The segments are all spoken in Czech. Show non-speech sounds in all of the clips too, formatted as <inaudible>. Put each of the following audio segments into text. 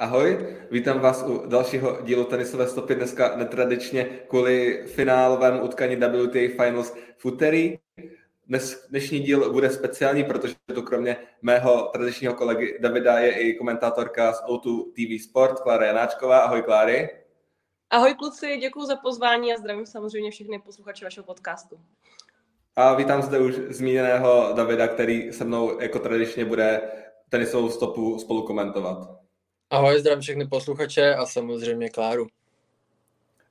Ahoj, vítám vás u dalšího dílu tenisové stopy. Dneska netradičně kvůli finálovému utkání WTA Finals v úterý. Dnes, dnešní díl bude speciální, protože tu kromě mého tradičního kolegy Davida je i komentátorka z O2 TV Sport, Klára Janáčková. Ahoj Kláry. Ahoj kluci, děkuji za pozvání a zdravím samozřejmě všechny posluchače vašeho podcastu. A vítám zde už zmíněného Davida, který se mnou jako tradičně bude tenisovou stopu spolu komentovat. Ahoj, zdravím všechny posluchače a samozřejmě Kláru.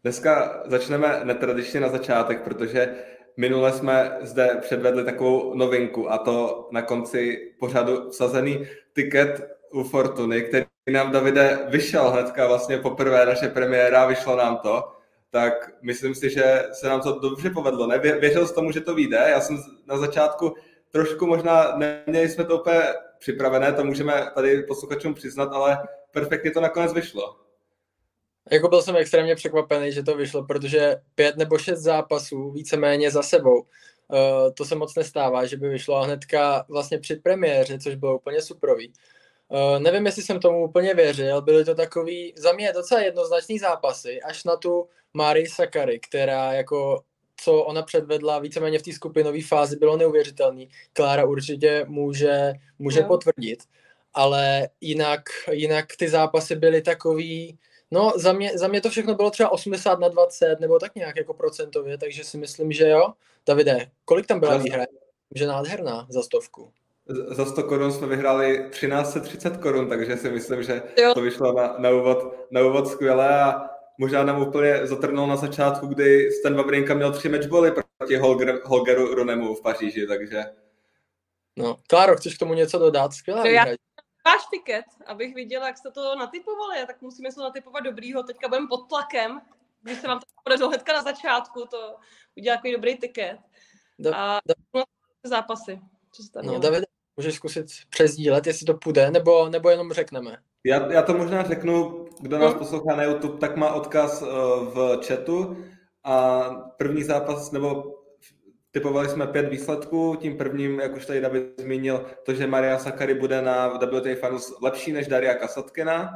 Dneska začneme netradičně na začátek, protože minule jsme zde předvedli takovou novinku a to na konci pořadu vsazený tiket u Fortuny, který nám Davide vyšel hnedka vlastně poprvé naše premiéra, vyšlo nám to, tak myslím si, že se nám to dobře povedlo. Ne? Věřil jsi tomu, že to vyjde? Já jsem na začátku trošku možná, neměli jsme to úplně připravené, to můžeme tady posluchačům přiznat, ale perfektně to nakonec vyšlo. Jako byl jsem extrémně překvapený, že to vyšlo, protože pět nebo šest zápasů víceméně za sebou. Uh, to se moc nestává, že by vyšlo hnedka vlastně při premiéře, což bylo úplně suprový. Uh, nevím, jestli jsem tomu úplně věřil, byly to takový za mě docela jednoznačný zápasy, až na tu Mari Sakary, která jako co ona předvedla víceméně v té skupinové fázi bylo neuvěřitelný. Klára určitě může, může no. potvrdit ale jinak, jinak ty zápasy byly takový, no za mě, za mě to všechno bylo třeba 80 na 20 nebo tak nějak jako procentově, takže si myslím, že jo. Davide, kolik tam byla výhra? Že nádherná za stovku. Za 100 korun jsme vyhráli 1330 korun, takže si myslím, že jo. to vyšlo na, na, úvod, na úvod skvěle a možná nám úplně zatrnul na začátku, kdy Stan Wawrinka měl tři matchboly proti Holger, Holgeru Runemu v Paříži, takže... No, Kláro, chceš k tomu něco dodat? Skvělá já, váš tiket, abych viděla, jak jste to natypovali, tak musíme se natypovat dobrýho, teďka budeme pod tlakem, když se vám to podařilo hnedka na začátku, to udělat takový dobrý tiket. Da, a da, zápasy. Co se tam no, David, můžeš zkusit přezdílet, jestli to půjde, nebo, nebo jenom řekneme. Já, já to možná řeknu, kdo nás no. poslouchá na YouTube, tak má odkaz uh, v chatu a první zápas, nebo Typovali jsme pět výsledků, tím prvním, jak už tady David zmínil, to, že Maria Sakary bude na WTA Finals lepší než Daria Kasatkina.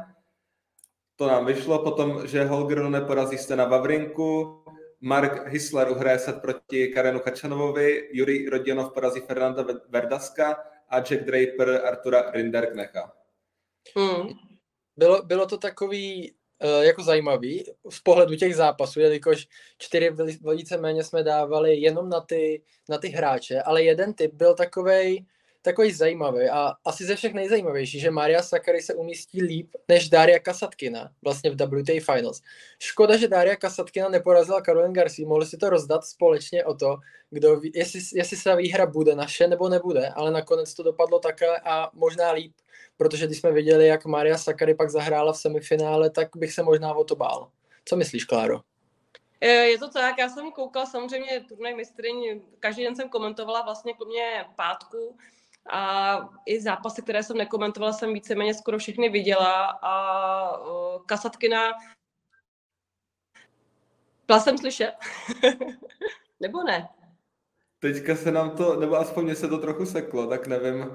To nám vyšlo, potom, že Holger neporazí na Vavrinku, Mark Hisler uhraje set proti Karenu Kačanovovi, Juri Rodionov porazí Fernanda Verdaska a Jack Draper Artura Rinderknecha. Hmm. Bylo, bylo to takový jako zajímavý z pohledu těch zápasů, jelikož čtyři velice méně jsme dávali jenom na ty, na ty hráče, ale jeden typ byl takovej, takový zajímavý a asi ze všech nejzajímavější, že Maria Sakary se umístí líp než Daria Kasatkina vlastně v WTA Finals. Škoda, že Daria Kasatkina neporazila Caroline Garcia, mohli si to rozdat společně o to, kdo, jestli, jestli se výhra bude naše nebo nebude, ale nakonec to dopadlo takhle a možná líp protože když jsme viděli, jak Maria Sakary pak zahrála v semifinále, tak bych se možná o to bál. Co myslíš, Kláro? Je to tak, já jsem koukala samozřejmě turnaj mistryň, každý den jsem komentovala vlastně kromě pátku a i zápasy, které jsem nekomentovala, jsem víceméně skoro všechny viděla a uh, Kasatkina byla jsem slyšet? <laughs> nebo ne? Teďka se nám to, nebo aspoň mě se to trochu seklo, tak nevím.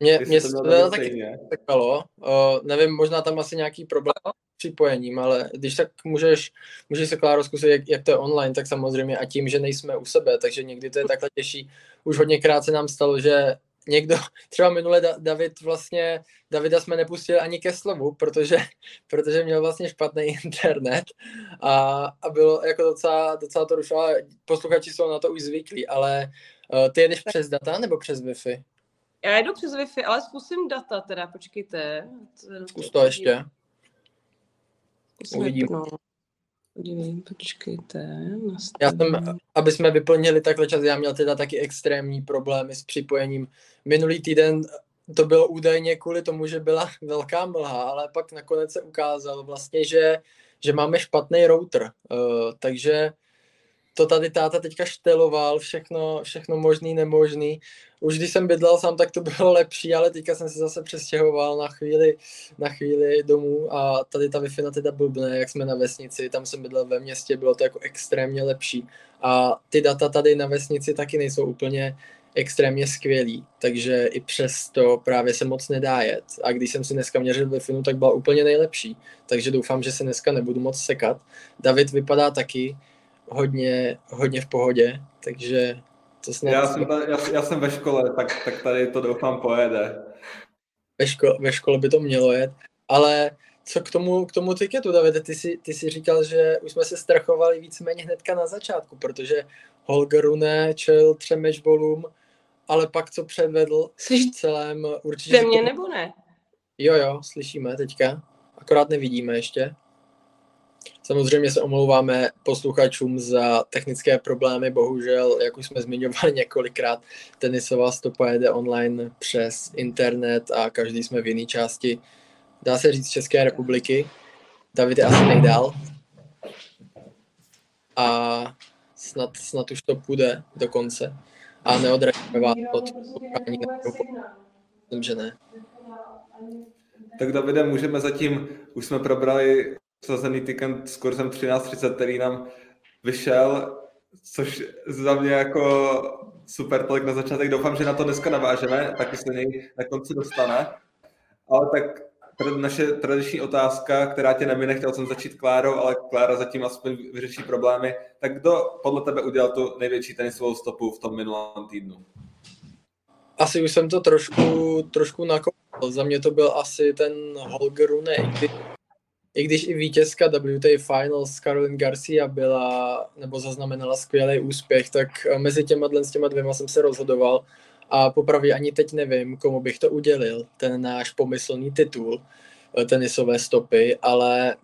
Mě, mě se to taky sekalo. Uh, nevím, možná tam asi nějaký problém s připojením, ale když tak můžeš, můžeš se Kláro zkusit, jak, jak to je online, tak samozřejmě a tím, že nejsme u sebe, takže někdy to je takhle těžší. Už hodněkrát se nám stalo, že někdo, <laughs> třeba minule David vlastně, Davida jsme nepustili ani ke slovu, protože, protože měl vlastně špatný <laughs> internet a, a bylo jako docela, docela to rušilo, posluchači jsou na to už zvyklí, ale uh, ty jedeš přes data nebo přes Wi-Fi? Já jedu přes Wi-Fi, ale zkusím data teda, počkejte. Zkus to ještě. Uvidím. No. Podívej, počkejte. Já jsem, aby jsme vyplnili takhle čas, já měl teda taky extrémní problémy s připojením. Minulý týden to bylo údajně kvůli tomu, že byla <laughs> velká mlha, ale pak nakonec se ukázalo vlastně, že, že máme špatný router. Uh, takže to tady táta teďka šteloval, všechno, všechno možný, nemožný. Už když jsem bydlel sám, tak to bylo lepší, ale teďka jsem se zase přestěhoval na chvíli, na chvíli domů a tady ta Wi-Fi teda blbne, jak jsme na vesnici, tam jsem bydlel ve městě, bylo to jako extrémně lepší. A ty data tady na vesnici taky nejsou úplně extrémně skvělý, takže i přesto právě se moc nedá jet. A když jsem si dneska měřil ve Finu, tak byla úplně nejlepší. Takže doufám, že se dneska nebudu moc sekat. David vypadá taky hodně, hodně v pohodě, takže to snad... Já jsem, tady, já, já jsem ve škole, tak, tak tady to doufám pojede. Ve, ško, ve škole by to mělo jet, ale co k tomu, k tomu tiketu, Davide, ty jsi, ty jsi říkal, že už jsme se strachovali víceméně hnedka na začátku, protože Holger Rune čel třem matchballům, ale pak co předvedl Slyš, celém určitě... mě nebo ne? Jo, jo, slyšíme teďka, akorát nevidíme ještě. Samozřejmě se omlouváme posluchačům za technické problémy, bohužel, jak už jsme zmiňovali několikrát, tenisová stopa jede online přes internet a každý jsme v jiné části, dá se říct, České republiky. David je asi nejdál. A snad, snad už to půjde do konce. A neodradíme vás od potkání Myslím, že ne. Tak Davide, můžeme zatím, už jsme probrali sazený týkend s kurzem 13.30, který nám vyšel, což za mě jako super tolik na začátek. Doufám, že na to dneska navážeme, taky se něj na konci dostane. Ale tak naše tradiční otázka, která tě nemine, chtěl jsem začít Klárou, ale Klára zatím aspoň vyřeší problémy. Tak kdo podle tebe udělal tu největší tenisovou stopu v tom minulém týdnu? Asi už jsem to trošku, trošku nakoupil. Za mě to byl asi ten Holger Rune, i když i vítězka WTA Finals Caroline Garcia byla, nebo zaznamenala skvělý úspěch, tak mezi těma, s těma dvěma jsem se rozhodoval a popravdě ani teď nevím, komu bych to udělil, ten náš pomyslný titul eh, tenisové stopy, ale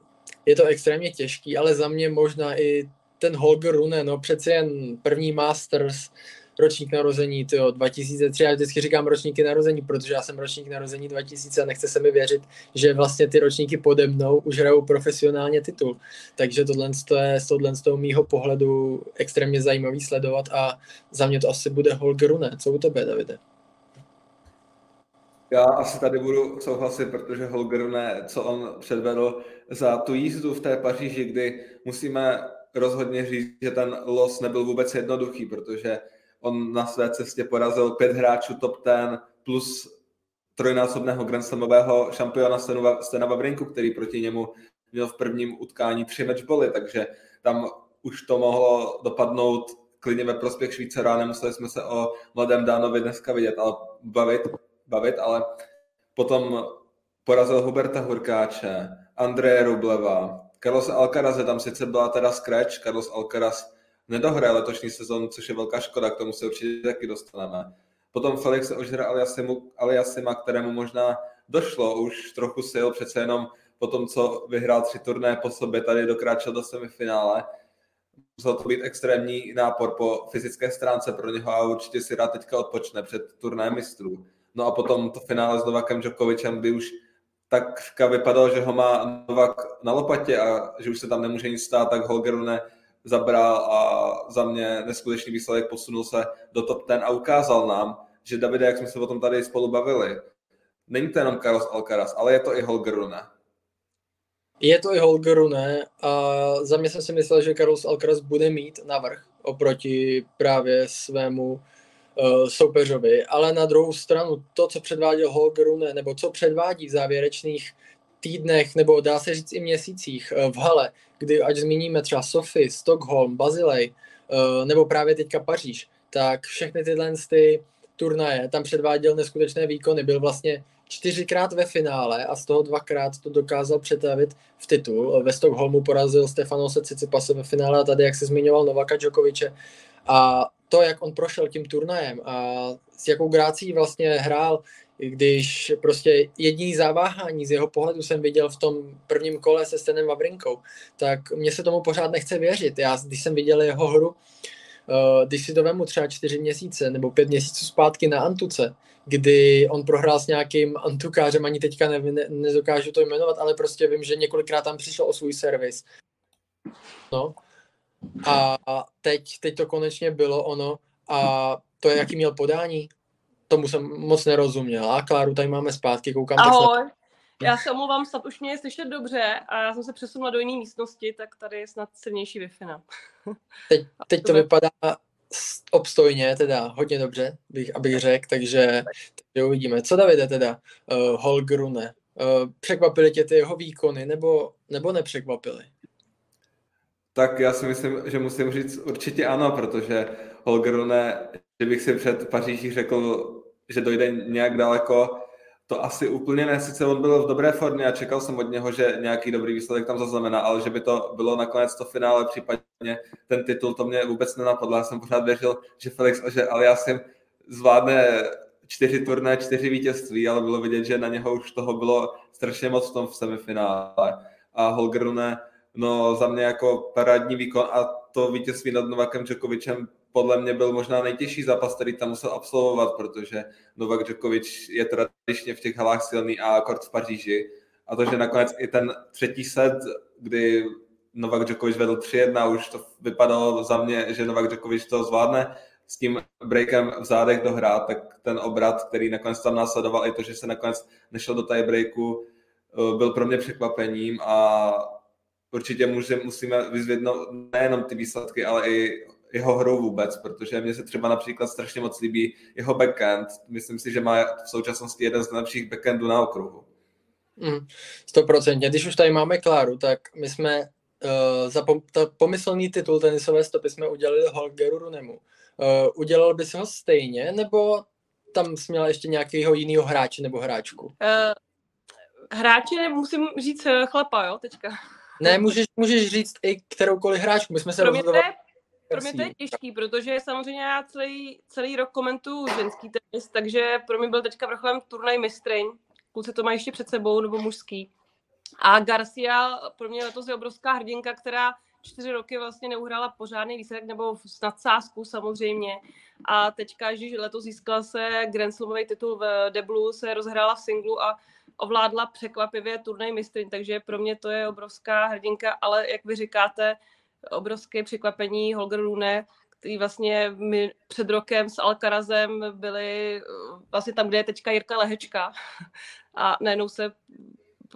je to extrémně těžký, ale za mě možná i ten Holger Rune, no přeci jen první Masters, ročník narození, tyjo, 2003, já vždycky říkám ročníky narození, protože já jsem ročník narození 2000 a nechce se mi věřit, že vlastně ty ročníky pode mnou už hrajou profesionálně titul. Takže tohle je z tohle z toho mýho pohledu extrémně zajímavý sledovat a za mě to asi bude Holger Rune. Co u tebe, Davide? Já asi tady budu souhlasit, protože Holger Rune, co on předvedl za tu jízdu v té Paříži, kdy musíme rozhodně říct, že ten los nebyl vůbec jednoduchý, protože On na své cestě porazil pět hráčů top ten plus trojnásobného Grand Slamového šampiona Stena Vavrinku, který proti němu měl v prvním utkání tři matchbally, takže tam už to mohlo dopadnout klidně ve prospěch Švýcara, nemuseli jsme se o mladém Dánovi dneska vidět, ale bavit, bavit ale potom porazil Huberta Hurkáče, Andreje Rubleva, Carlos Alcaraz, tam sice byla teda scratch, Carlos Alcaraz nedohraje letošní sezon, což je velká škoda, k tomu se určitě taky dostaneme. Potom Felix Ožera Aliasima, kterému možná došlo už trochu sil, přece jenom po tom, co vyhrál tři turné po sobě, tady dokráčel do semifinále. Musel to být extrémní nápor po fyzické stránce pro něho a určitě si rád teďka odpočne před turné mistrů. No a potom to finále s Novakem Djokovicem, kdy už tak vypadalo, že ho má Novak na lopatě a že už se tam nemůže nic stát, tak Holger ne zabral a za mě neskutečný výsledek posunul se do top ten a ukázal nám, že Davide, jak jsme se o tom tady spolu bavili, není to jenom Carlos Alcaraz, ale je to i Holger Rune. Je to i Holger Rune a za mě jsem si myslel, že Carlos Alcaraz bude mít navrh oproti právě svému uh, soupeřovi, ale na druhou stranu to, co předváděl Holger Rune, nebo co předvádí v závěrečných týdnech, nebo dá se říct i měsících eh, v hale, kdy ať zmíníme třeba Sofii, Stockholm, Bazilej, eh, nebo právě teďka Paříž, tak všechny tyhle ty turnaje tam předváděl neskutečné výkony. Byl vlastně čtyřikrát ve finále a z toho dvakrát to dokázal přetavit v titul. Ve Stockholmu porazil Stefanose Cicipase ve finále a tady, jak se zmiňoval, Novaka Djokoviče. A to, jak on prošel tím turnajem a s jakou grácí vlastně hrál, když prostě jediný zaváhání z jeho pohledu jsem viděl v tom prvním kole se Stenem Vavrinkou, tak mě se tomu pořád nechce věřit. Já, když jsem viděl jeho hru, uh, když si to vemu třeba čtyři měsíce nebo pět měsíců zpátky na Antuce, kdy on prohrál s nějakým antukářem, ani teďka ne, ne, nedokážu to jmenovat, ale prostě vím, že několikrát tam přišel o svůj servis. No. A teď, teď to konečně bylo ono a to, jaký měl podání, tomu jsem moc nerozuměl. A Kláru tady máme zpátky, koukám. Ahoj. Tak Já se omlouvám, snad už mě je slyšet dobře a já jsem se přesunula do jiné místnosti, tak tady je snad silnější wi <laughs> teď, teď to vypadá obstojně, teda hodně dobře, bych, abych řekl, takže, takže uvidíme. Co Davide teda, uh, Holgrune, uh, překvapily tě ty jeho výkony, nebo, nebo nepřekvapily? Tak já si myslím, že musím říct určitě ano, protože Holgrune, že bych si před Paříží řekl, že dojde nějak daleko, to asi úplně ne, sice on byl v dobré formě a čekal jsem od něho, že nějaký dobrý výsledek tam zaznamená, ale že by to bylo nakonec to finále, případně ten titul, to mě vůbec nenapadlo. Já jsem pořád věřil, že Felix že Aliasim zvládne čtyři turné, čtyři vítězství, ale bylo vidět, že na něho už toho bylo strašně moc v tom v semifinále. A Holgrune, no za mě jako parádní výkon a to vítězství nad Novakem Djokovicem podle mě byl možná nejtěžší zápas, který tam musel absolvovat, protože Novak Djokovic je tradičně v těch halách silný a akord v Paříži. A to, že nakonec i ten třetí set, kdy Novak Djokovic vedl 3-1, už to vypadalo za mě, že Novak Djokovic to zvládne s tím breakem v zádech dohrát, tak ten obrat, který nakonec tam následoval, i to, že se nakonec nešel do tiebreaku, eh, byl pro mě překvapením a určitě musíme vyzvědnout nejenom ty výsledky, ale i jeho hrou vůbec, protože mně se třeba například strašně moc líbí jeho backhand. Myslím si, že má v současnosti jeden z nejlepších backhandů na okruhu. Mm, stoprocentně. Když už tady máme Kláru, tak my jsme uh, za pom- ta pomyslný titul tenisové stopy jsme udělali Holgeru Runemu. Uh, udělal bys ho stejně, nebo tam jsi měla ještě nějakého jiného hráče nebo hráčku? Uh, hráče musím říct chlapa, jo, teďka. Ne, můžeš, můžeš říct i kteroukoliv hráčku. My jsme se rozhodovali pro mě to je těžký, protože samozřejmě já celý, celý rok komentuju ženský tenis, takže pro mě byl teďka vrcholem turnaj mistryň. Kluci to mají ještě před sebou, nebo mužský. A Garcia pro mě letos je obrovská hrdinka, která čtyři roky vlastně neuhrála pořádný výsledek, nebo s nadsázku samozřejmě. A teďka, když letos získala se Grand Slamový titul v deblu, se rozhrála v singlu a ovládla překvapivě turnaj mistryň, takže pro mě to je obrovská hrdinka, ale jak vy říkáte, obrovské překvapení Holger Rune, který vlastně my před rokem s Alcarazem byli vlastně tam, kde je teďka Jirka Lehečka <laughs> a najednou se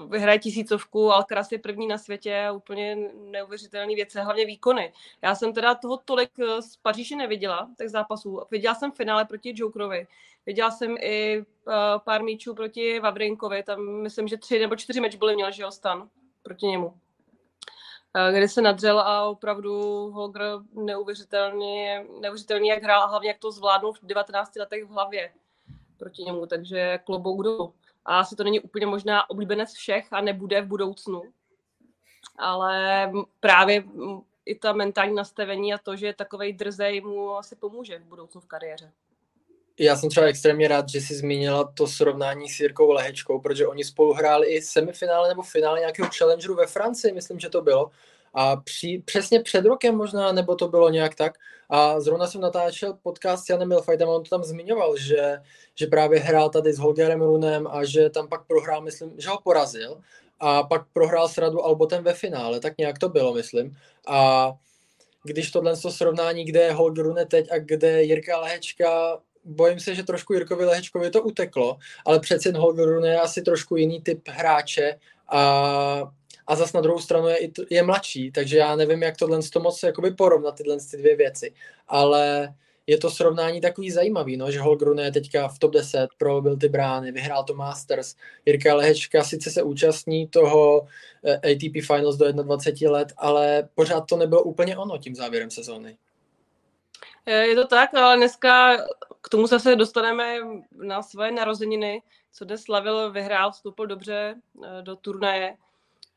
vyhraje tisícovku, Alcaraz je první na světě a úplně neuvěřitelný věci, hlavně výkony. Já jsem teda toho tolik eh, z Paříže neviděla, těch zápasů. Viděla jsem finále proti Jokerovi, viděla jsem i uh, pár míčů proti Vavrinkovi, tam myslím, že tři nebo čtyři meč byly měl, že jo, stan proti němu. Eh, kde se nadřel a opravdu Holger neuvěřitelně, neuvěřitelně, jak hrál a hlavně jak to zvládnul v 19 letech v hlavě proti němu, takže klobouk dolů. A asi to není úplně možná oblíbenec všech a nebude v budoucnu, ale právě i ta mentální nastavení a to, že takovej drzej mu asi pomůže v budoucnu v kariéře. Já jsem třeba extrémně rád, že jsi zmínila to srovnání s Jirkou Lehečkou, protože oni spolu hráli i semifinále nebo finále nějakého challengeru ve Francii, myslím, že to bylo. A při, přesně před rokem možná, nebo to bylo nějak tak. A zrovna jsem natáčel podcast s Janem Milfajtem a on to tam zmiňoval, že, že právě hrál tady s Holgerem Runem a že tam pak prohrál, myslím, že ho porazil. A pak prohrál s Radu Albotem ve finále, tak nějak to bylo, myslím. A když tohle to srovnání, kde je Holger Rune teď a kde Jirka Lehečka, bojím se, že trošku Jirkovi Lehečkovi to uteklo, ale přece jen Holger je asi trošku jiný typ hráče a a zas na druhou stranu je, je mladší, takže já nevím, jak tohle to moc jakoby porovnat tyhle ty dvě věci, ale je to srovnání takový zajímavý, no, že Holgrun je teďka v top 10, probil ty brány, vyhrál to Masters, Jirka Lehečka sice se účastní toho eh, ATP Finals do 21 let, ale pořád to nebylo úplně ono tím závěrem sezóny. Je to tak, ale dneska k tomu zase dostaneme na svoje narozeniny, co dnes slavil, vyhrál, vstoupil dobře eh, do turnaje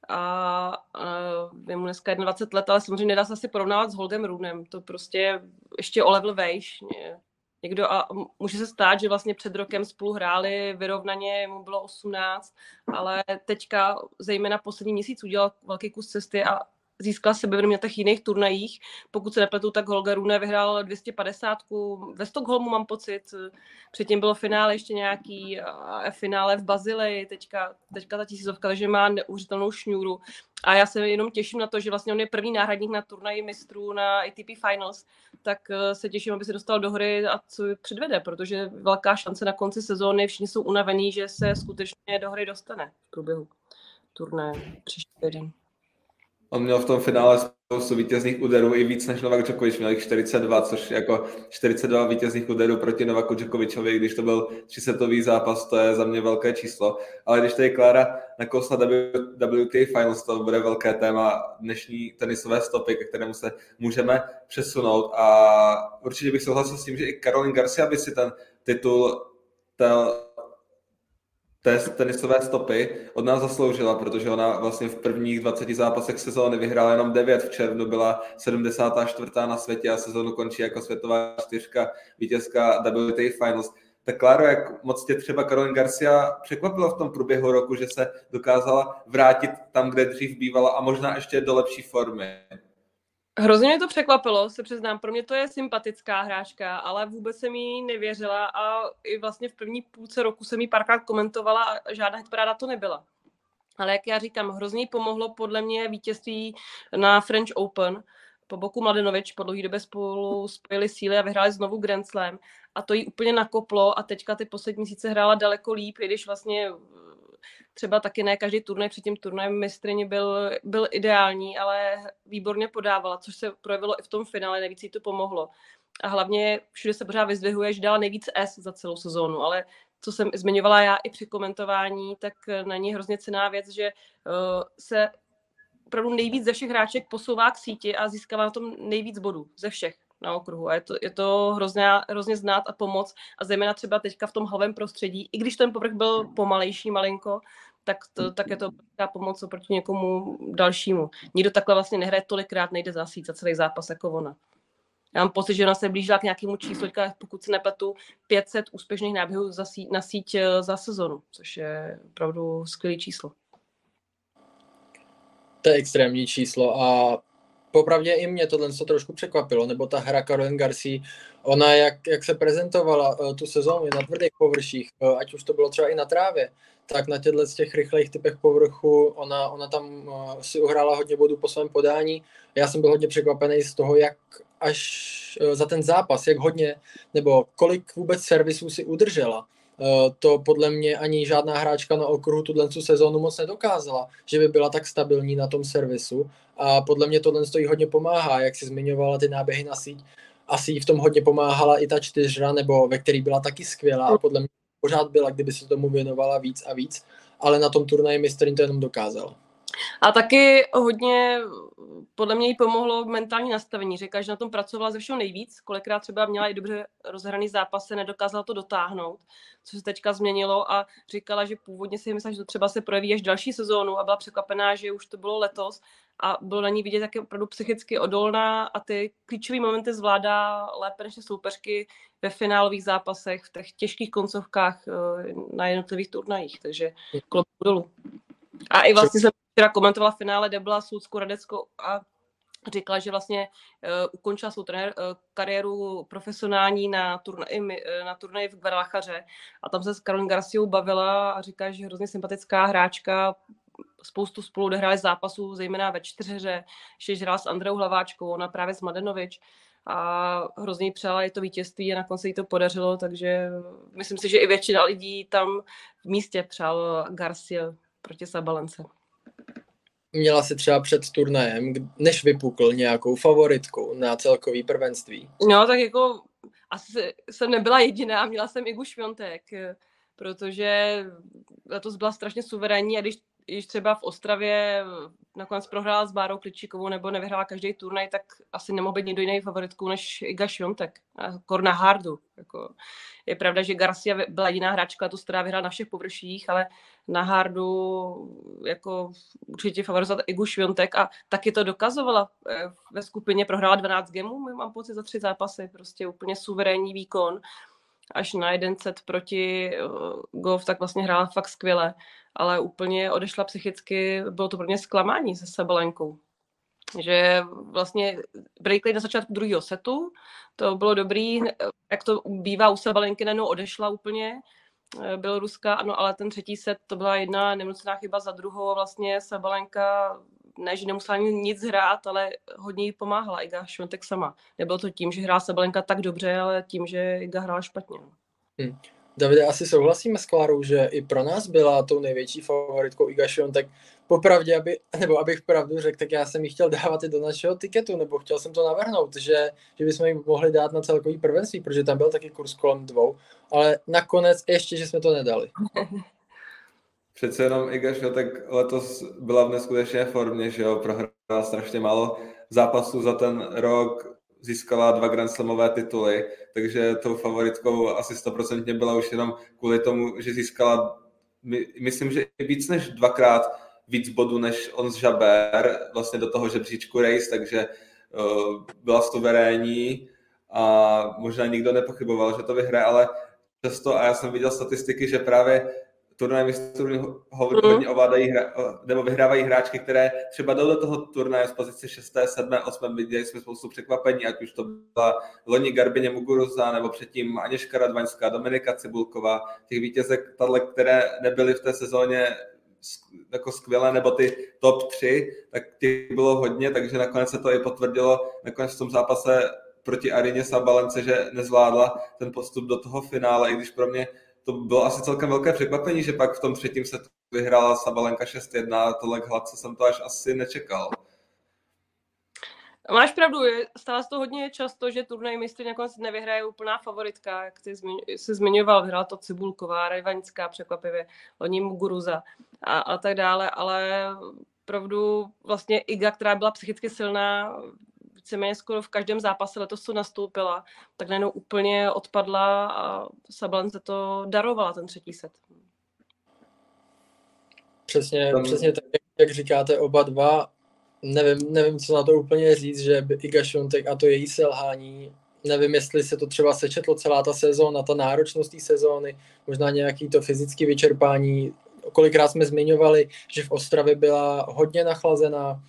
a uh, je mu dneska 21 let, ale samozřejmě nedá se asi porovnávat s Holgem Runem, to prostě ještě o level vejš. Někdo a může se stát, že vlastně před rokem spolu hráli vyrovnaně, mu bylo 18, ale teďka zejména poslední měsíc udělal velký kus cesty a získal sebevědomí na těch jiných turnajích. Pokud se nepletu, tak Holger Rune vyhrál 250. Ve Stockholmu mám pocit. Předtím bylo finále ještě nějaký finále v Bazileji, teďka, teďka ta tisícovka, takže má neuvěřitelnou šňůru. A já se jenom těším na to, že vlastně on je první náhradník na turnaji mistrů na ATP Finals, tak eh, se těším, aby se dostal do hry a co předvede, protože velká šance na konci sezóny, všichni jsou unavení, že se skutečně do hry dostane v průběhu turnaje příští týden. On měl v tom finále spoustu vítězných úderů, i víc než Novak Djokovic, měl jich 42, což jako 42 vítězných úderů proti Novaku Djokovičovi, když to byl třisetový zápas, to je za mě velké číslo. Ale když tady Klára nakousla WTA Finals, to bude velké téma dnešní tenisové stopy, ke kterému se můžeme přesunout. A určitě bych souhlasil s tím, že i Caroline Garcia by si ten titul té tenisové stopy od nás zasloužila, protože ona vlastně v prvních 20 zápasech sezóny vyhrála jenom 9, v červnu byla 74. na světě a sezónu končí jako světová čtyřka, vítězka WTA Finals. Tak Kláro, jak moc tě třeba Karolin Garcia překvapilo v tom průběhu roku, že se dokázala vrátit tam, kde dřív bývala a možná ještě do lepší formy? Hrozně mě to překvapilo, se přiznám. Pro mě to je sympatická hráčka, ale vůbec jsem jí nevěřila a i vlastně v první půlce roku jsem jí párkrát komentovala a žádná hitparáda to nebyla. Ale jak já říkám, hrozně pomohlo podle mě vítězství na French Open. Po boku Mladenovič po dlouhé době spolu spojili síly a vyhráli znovu Grand Slam. A to jí úplně nakoplo a teďka ty poslední měsíce hrála daleko líp, i když vlastně třeba taky ne každý turnaj před tím turnajem mistrině byl, byl ideální, ale výborně podávala, což se projevilo i v tom finále, nejvíc jí to pomohlo. A hlavně všude se pořád vyzdvihuje, že dala nejvíc S za celou sezónu, ale co jsem zmiňovala já i při komentování, tak na ní hrozně cená věc, že uh, se opravdu nejvíc ze všech hráček posouvá k síti a získává na tom nejvíc bodů ze všech na okruhu. A je to, je to hrozně, hrozně znát a pomoc. A zejména třeba teďka v tom hlavém prostředí, i když ten povrch byl pomalejší malinko, tak, to, tak je to ta pomoc oproti někomu dalšímu. Nikdo takhle vlastně nehraje tolikrát, nejde zasít za celý zápas jako ona. Já mám pocit, že ona se blížila k nějakému číslu, pokud se nepletu, 500 úspěšných náběhů za na síť eh, za sezonu, což je opravdu skvělé číslo. To je extrémní číslo a popravdě i mě tohle to trošku překvapilo, nebo ta hra Caroline Garcia, ona jak, jak se prezentovala uh, tu sezónu na tvrdých površích, uh, ať už to bylo třeba i na trávě, tak na těchto z těch rychlejch typech povrchu ona, ona tam uh, si uhrála hodně bodů po svém podání. Já jsem byl hodně překvapený z toho, jak až uh, za ten zápas, jak hodně, nebo kolik vůbec servisů si udržela. Uh, to podle mě ani žádná hráčka na okruhu tuhle sezónu moc nedokázala, že by byla tak stabilní na tom servisu. A podle mě tohle stojí hodně pomáhá, jak si zmiňovala ty náběhy na síť, asi jí v tom hodně pomáhala i ta čtyřra, nebo ve který byla taky skvělá a podle mě pořád byla, kdyby se tomu věnovala víc a víc, ale na tom turnaji mistrin to jenom dokázala. A taky hodně podle mě jí pomohlo mentální nastavení. Říká, že na tom pracovala ze všeho nejvíc. Kolikrát třeba měla i dobře rozhraný zápas, se nedokázala to dotáhnout, co se teďka změnilo a říkala, že původně si myslela, že to třeba se projeví až další sezónu a byla překvapená, že už to bylo letos a bylo na ní vidět, jak je opravdu psychicky odolná a ty klíčové momenty zvládá lépe než soupeřky ve finálových zápasech, v těch těžkých koncovkách eh, na jednotlivých turnajích, takže klopu dolů. A i vlastně jsem včera komentovala finále, kde byla Soudskou Radeckou a říkala, že vlastně uh, ukončila svou trenér, uh, kariéru profesionální na, turnaji, uh, na turnaji v Guadalajaře a tam se s Karolin Garciou bavila a říká, že je hrozně sympatická hráčka, spoustu spolu odehráli zápasů, zejména ve čtyřeře, že hrála s Andreou Hlaváčkou, ona právě s Madenovič a hrozně přála i to vítězství a na konci jí to podařilo, takže myslím si, že i většina lidí tam v místě přál Garcia proti Sabalence. Měla si třeba před turnajem, než vypukl nějakou favoritku na celkový prvenství? No, tak jako asi jsem nebyla jediná, měla jsem Igu Šviontek, protože letos byla strašně suverénní a když když třeba v Ostravě nakonec prohrála s Bárou Kličíkovou nebo nevyhrála každý turnaj, tak asi nemohl být někdo jiný favoritkou než Iga Šiontek. Korna Hardu. Jako, je pravda, že Garcia byla jediná hráčka, tu která vyhrála na všech površích, ale na Hardu jako určitě favorizovat Igu Šiontek a taky to dokazovala. Eh, ve skupině prohrála 12 gemů, mám pocit, za tři zápasy. Prostě úplně suverénní výkon až na jeden set proti uh, Golf, tak vlastně hrála fakt skvěle, ale úplně odešla psychicky, bylo to pro mě zklamání se Sabalenkou. Že vlastně breakli na začátku druhého setu, to bylo dobrý, jak to bývá u Sabalenky, najednou odešla úplně, eh, byl Ruska, ano, ale ten třetí set, to byla jedna nemocná chyba za druhou vlastně Sabalenka ne, že nemusela nic hrát, ale hodně jí pomáhala Iga Šventek sama. Nebylo to tím, že hrála Sabalenka tak dobře, ale tím, že Iga hrála špatně. Hmm. Davide, asi souhlasíme s Klárou, že i pro nás byla tou největší favoritkou Iga tak popravdě, aby, nebo abych pravdu řekl, tak já jsem ji chtěl dávat i do našeho tiketu, nebo chtěl jsem to navrhnout, že, že bychom ji mohli dát na celkový prvenství, protože tam byl taky kurz kolem dvou, ale nakonec ještě, že jsme to nedali. <laughs> Přece jenom Iga tak letos byla v neskutečné formě, že jo, prohrála strašně málo zápasů za ten rok, získala dva Grand Slamové tituly, takže tou favoritkou asi stoprocentně byla už jenom kvůli tomu, že získala, my, myslím, že víc než dvakrát víc bodů než on z Žaber vlastně do toho žebříčku race, takže uh, byla suverénní a možná nikdo nepochyboval, že to vyhraje, ale často, a já jsem viděl statistiky, že právě turnaj mistrů hodně mm. ovládají hra, nebo vyhrávají hráčky, které třeba jdou do toho turnaje z pozice 6., 7., 8. Viděli jsme spoustu překvapení, ať už to byla loni Garbině Muguruza, nebo předtím Aněška Radvaňská, Dominika Cibulková, těch vítězek, tato, které nebyly v té sezóně jako skvělé, nebo ty top 3, tak těch bylo hodně, takže nakonec se to i potvrdilo. Nakonec v tom zápase proti Arině Sabalence, že nezvládla ten postup do toho finále, i když pro mě to bylo asi celkem velké překvapení, že pak v tom třetím se vyhrála Sabalenka 6-1, tohle hladce jsem to až asi nečekal. Máš pravdu, stává se to hodně často, že turnaj mistry nakonec nevyhraje úplná favoritka, jak jsi zmiňoval, vyhrála to Cibulková, Rajvaňská překvapivě, Loni Muguruza a, a tak dále, ale pravdu vlastně Iga, která byla psychicky silná, víceméně skoro v každém zápase letos, co nastoupila, tak najednou úplně odpadla a Sabalence to darovala, ten třetí set. Přesně, Tam... přesně tak, jak říkáte oba dva, nevím, nevím, co na to úplně říct, že Iga Šontek a to její selhání, nevím, jestli se to třeba sečetlo celá ta sezóna, ta náročnost té sezóny, možná nějaký to fyzické vyčerpání, kolikrát jsme zmiňovali, že v Ostravě byla hodně nachlazená,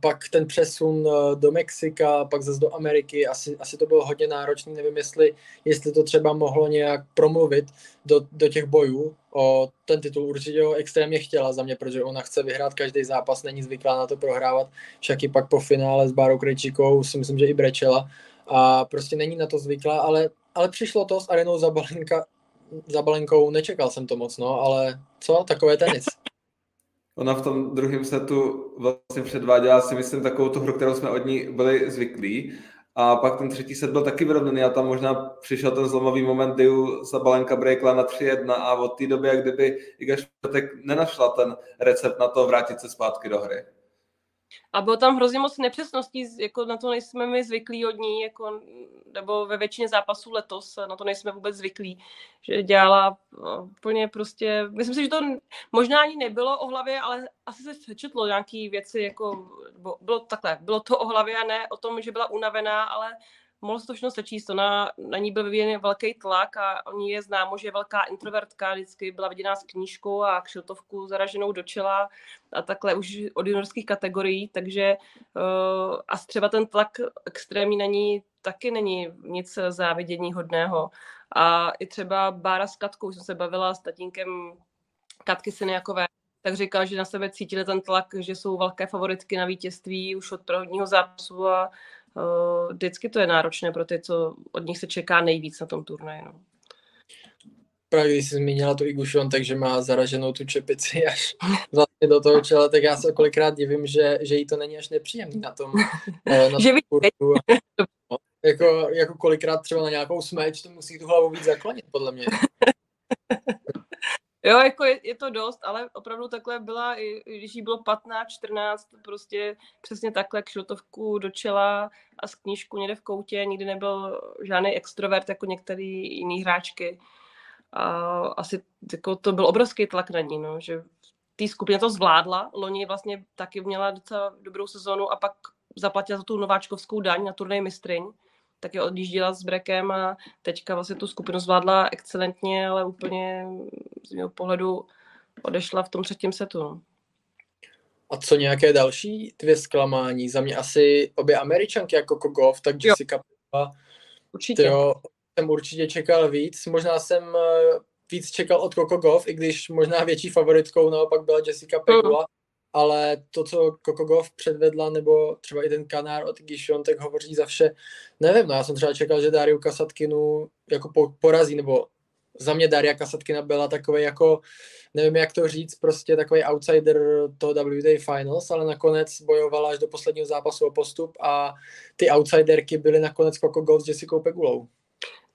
pak ten přesun eh, do Mexika, pak zase do Ameriky, asi, asi to bylo hodně náročný, nevím, jestli, jestli to třeba mohlo nějak promluvit do, do těch bojů. O ten titul určitě ho extrémně chtěla za mě, protože ona chce vyhrát každý zápas, není zvyklá na to prohrávat, však i pak po finále s Bárou Krejčíkou si myslím, že i brečela. A prostě není na to zvyklá, ale, ale přišlo to s Arenou Zabalenka, Zabalenkou, nečekal jsem to moc, no, ale co, takové tenis. <laughs> Ona v tom druhém setu vlastně předváděla si myslím takovou tu hru, kterou jsme od ní byli zvyklí. A pak ten třetí set byl taky vyrovnaný a tam možná přišel ten zlomový moment, kdy Sabalenka breakla na 3-1 a od té doby, jak kdyby Iga Špetek nenašla ten recept na to vrátit se zpátky do hry. A bylo tam hrozně moc nepřesností, jako na to nejsme my zvyklí od ní, jako, nebo ve většině zápasů letos, na to nejsme vůbec zvyklí, že dělala no, úplně prostě, myslím si, že to možná ani nebylo o hlavě, ale asi se přečetlo nějaké věci, jako, bylo takhle, bylo to o hlavě a ne o tom, že byla unavená, ale mohlo se to všechno sečíst. Ona, na ní byl vyvíjen velký tlak a oni je známo, že je velká introvertka, vždycky byla viděná s knížkou a kšiltovku zaraženou do čela a takhle už od juniorských kategorií, takže uh, a třeba ten tlak extrémní na ní taky není nic závidění hodného. A i třeba Bára s Katkou, jsem se bavila s tatínkem Katky Syniakové, tak říkal, že na sebe cítili ten tlak, že jsou velké favoritky na vítězství už od prvního zápasu a vždycky to je náročné pro ty, co od nich se čeká nejvíc na tom turnaji. No. Právě když jsi zmínila tu Igušon, takže má zaraženou tu čepici <laughs> až vlastně do toho čela, tak já se kolikrát divím, že, že jí to není až nepříjemný na tom. Eh, na <laughs> že tom <laughs> jako, jako kolikrát třeba na nějakou smeč to musí tu hlavu víc zaklonit, podle mě. Jo, jako je, je to dost, ale opravdu takhle byla, i, když jí bylo 15, 14, prostě přesně takhle kšiltovku do čela a z knížku někde v koutě, nikdy nebyl žádný extrovert jako některý jiný hráčky. A asi jako to byl obrovský tlak na ní, no, že té skupině to zvládla. Loni vlastně taky měla docela dobrou sezonu a pak zaplatila za tu nováčkovskou daň na turnaj mistryň taky odjížděla s Brekem a teďka vlastně tu skupinu zvládla excelentně, ale úplně z mého pohledu odešla v tom třetím setu. No. A co nějaké další dvě zklamání? Za mě asi obě američanky jako Kogov, tak Jessica jo. Určitě. Jo, jsem určitě čekal víc. Možná jsem eh, víc čekal od Coco Golf, i když možná větší favoritkou naopak byla Jessica Pegula. Mm ale to, co Kokogov předvedla, nebo třeba i ten kanár od Gishon, tak hovoří za vše. Nevím, no já jsem třeba čekal, že Dariu Kasatkinu jako po, porazí, nebo za mě Daria Kasatkina byla takový jako, nevím jak to říct, prostě takový outsider toho WTA Finals, ale nakonec bojovala až do posledního zápasu o postup a ty outsiderky byly nakonec Coco Gauff s Jessica Pegulou.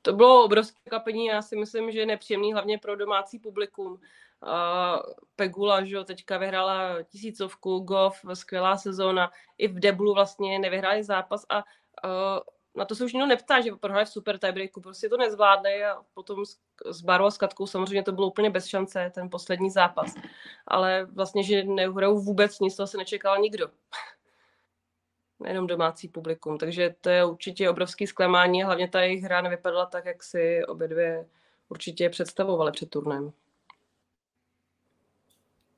To bylo obrovské kapení, já si myslím, že je nepříjemný hlavně pro domácí publikum. Uh, Pegula, že teďka vyhrála tisícovku, Goff, skvělá sezóna, i v deblu vlastně nevyhráli zápas a uh, na to se už nikdo neptá, že prohráli v super tiebreaku, prostě to nezvládli a potom s, s Barou a s Katkou samozřejmě to bylo úplně bez šance, ten poslední zápas. Ale vlastně, že neuhrajou vůbec nic, to se nečekal nikdo. <laughs> Nejenom domácí publikum, takže to je určitě obrovský zklamání hlavně ta jejich hra nevypadala tak, jak si obě dvě určitě představovali před turnem.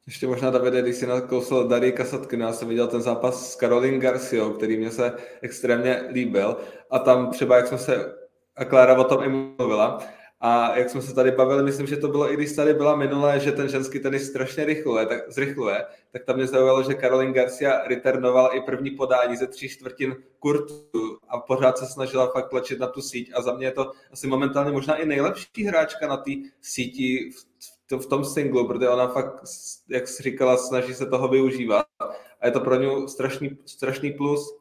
Ještě možná, Davide, když si nakousl Darii Kasatkina, já jsem viděl ten zápas s Karolin Garciou, který mě se extrémně líbil. A tam třeba, jak jsme se, a Klára o tom i mluvila, a jak jsme se tady bavili, myslím, že to bylo i když tady byla minulé, že ten ženský tenis strašně rychluje, tak, zrychluje, tak tam mě zaujalo, že Karolin Garcia returnovala i první podání ze tří čtvrtin kurtu a pořád se snažila fakt tlačit na tu síť a za mě je to asi momentálně možná i nejlepší hráčka na té síti v to v tom singlu, protože ona fakt, jak jsi říkala, snaží se toho využívat. A je to pro ně strašný, strašný plus.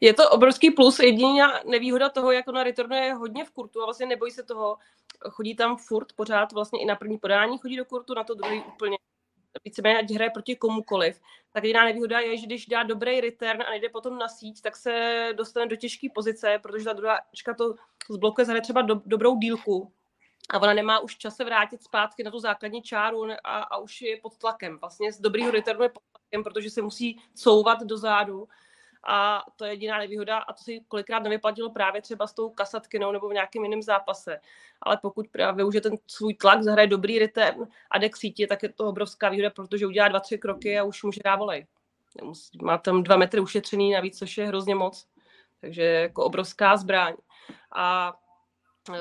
Je to obrovský plus, jediná nevýhoda toho, jak ona returnuje hodně v kurtu a vlastně nebojí se toho, chodí tam furt pořád vlastně i na první podání, chodí do kurtu, na to druhý úplně víceméně ať hraje proti komukoliv, tak jediná nevýhoda je, že když dá dobrý return a nejde potom na síť, tak se dostane do těžké pozice, protože ta druhá to zblokuje, zahraje třeba do, dobrou dílku a ona nemá už čas se vrátit zpátky na tu základní čáru a, a už je pod tlakem. Vlastně z dobrýho returnu je pod tlakem, protože se musí couvat dozadu a to je jediná nevýhoda a to si kolikrát nevyplatilo právě třeba s tou kasatkinou nebo v nějakém jiném zápase. Ale pokud právě využije ten svůj tlak, zahraje dobrý return a jde k síti, tak je to obrovská výhoda, protože udělá dva, tři kroky a už může dát volej. Má tam dva metry ušetřený navíc, což je hrozně moc. Takže jako obrovská zbraň. A Uh,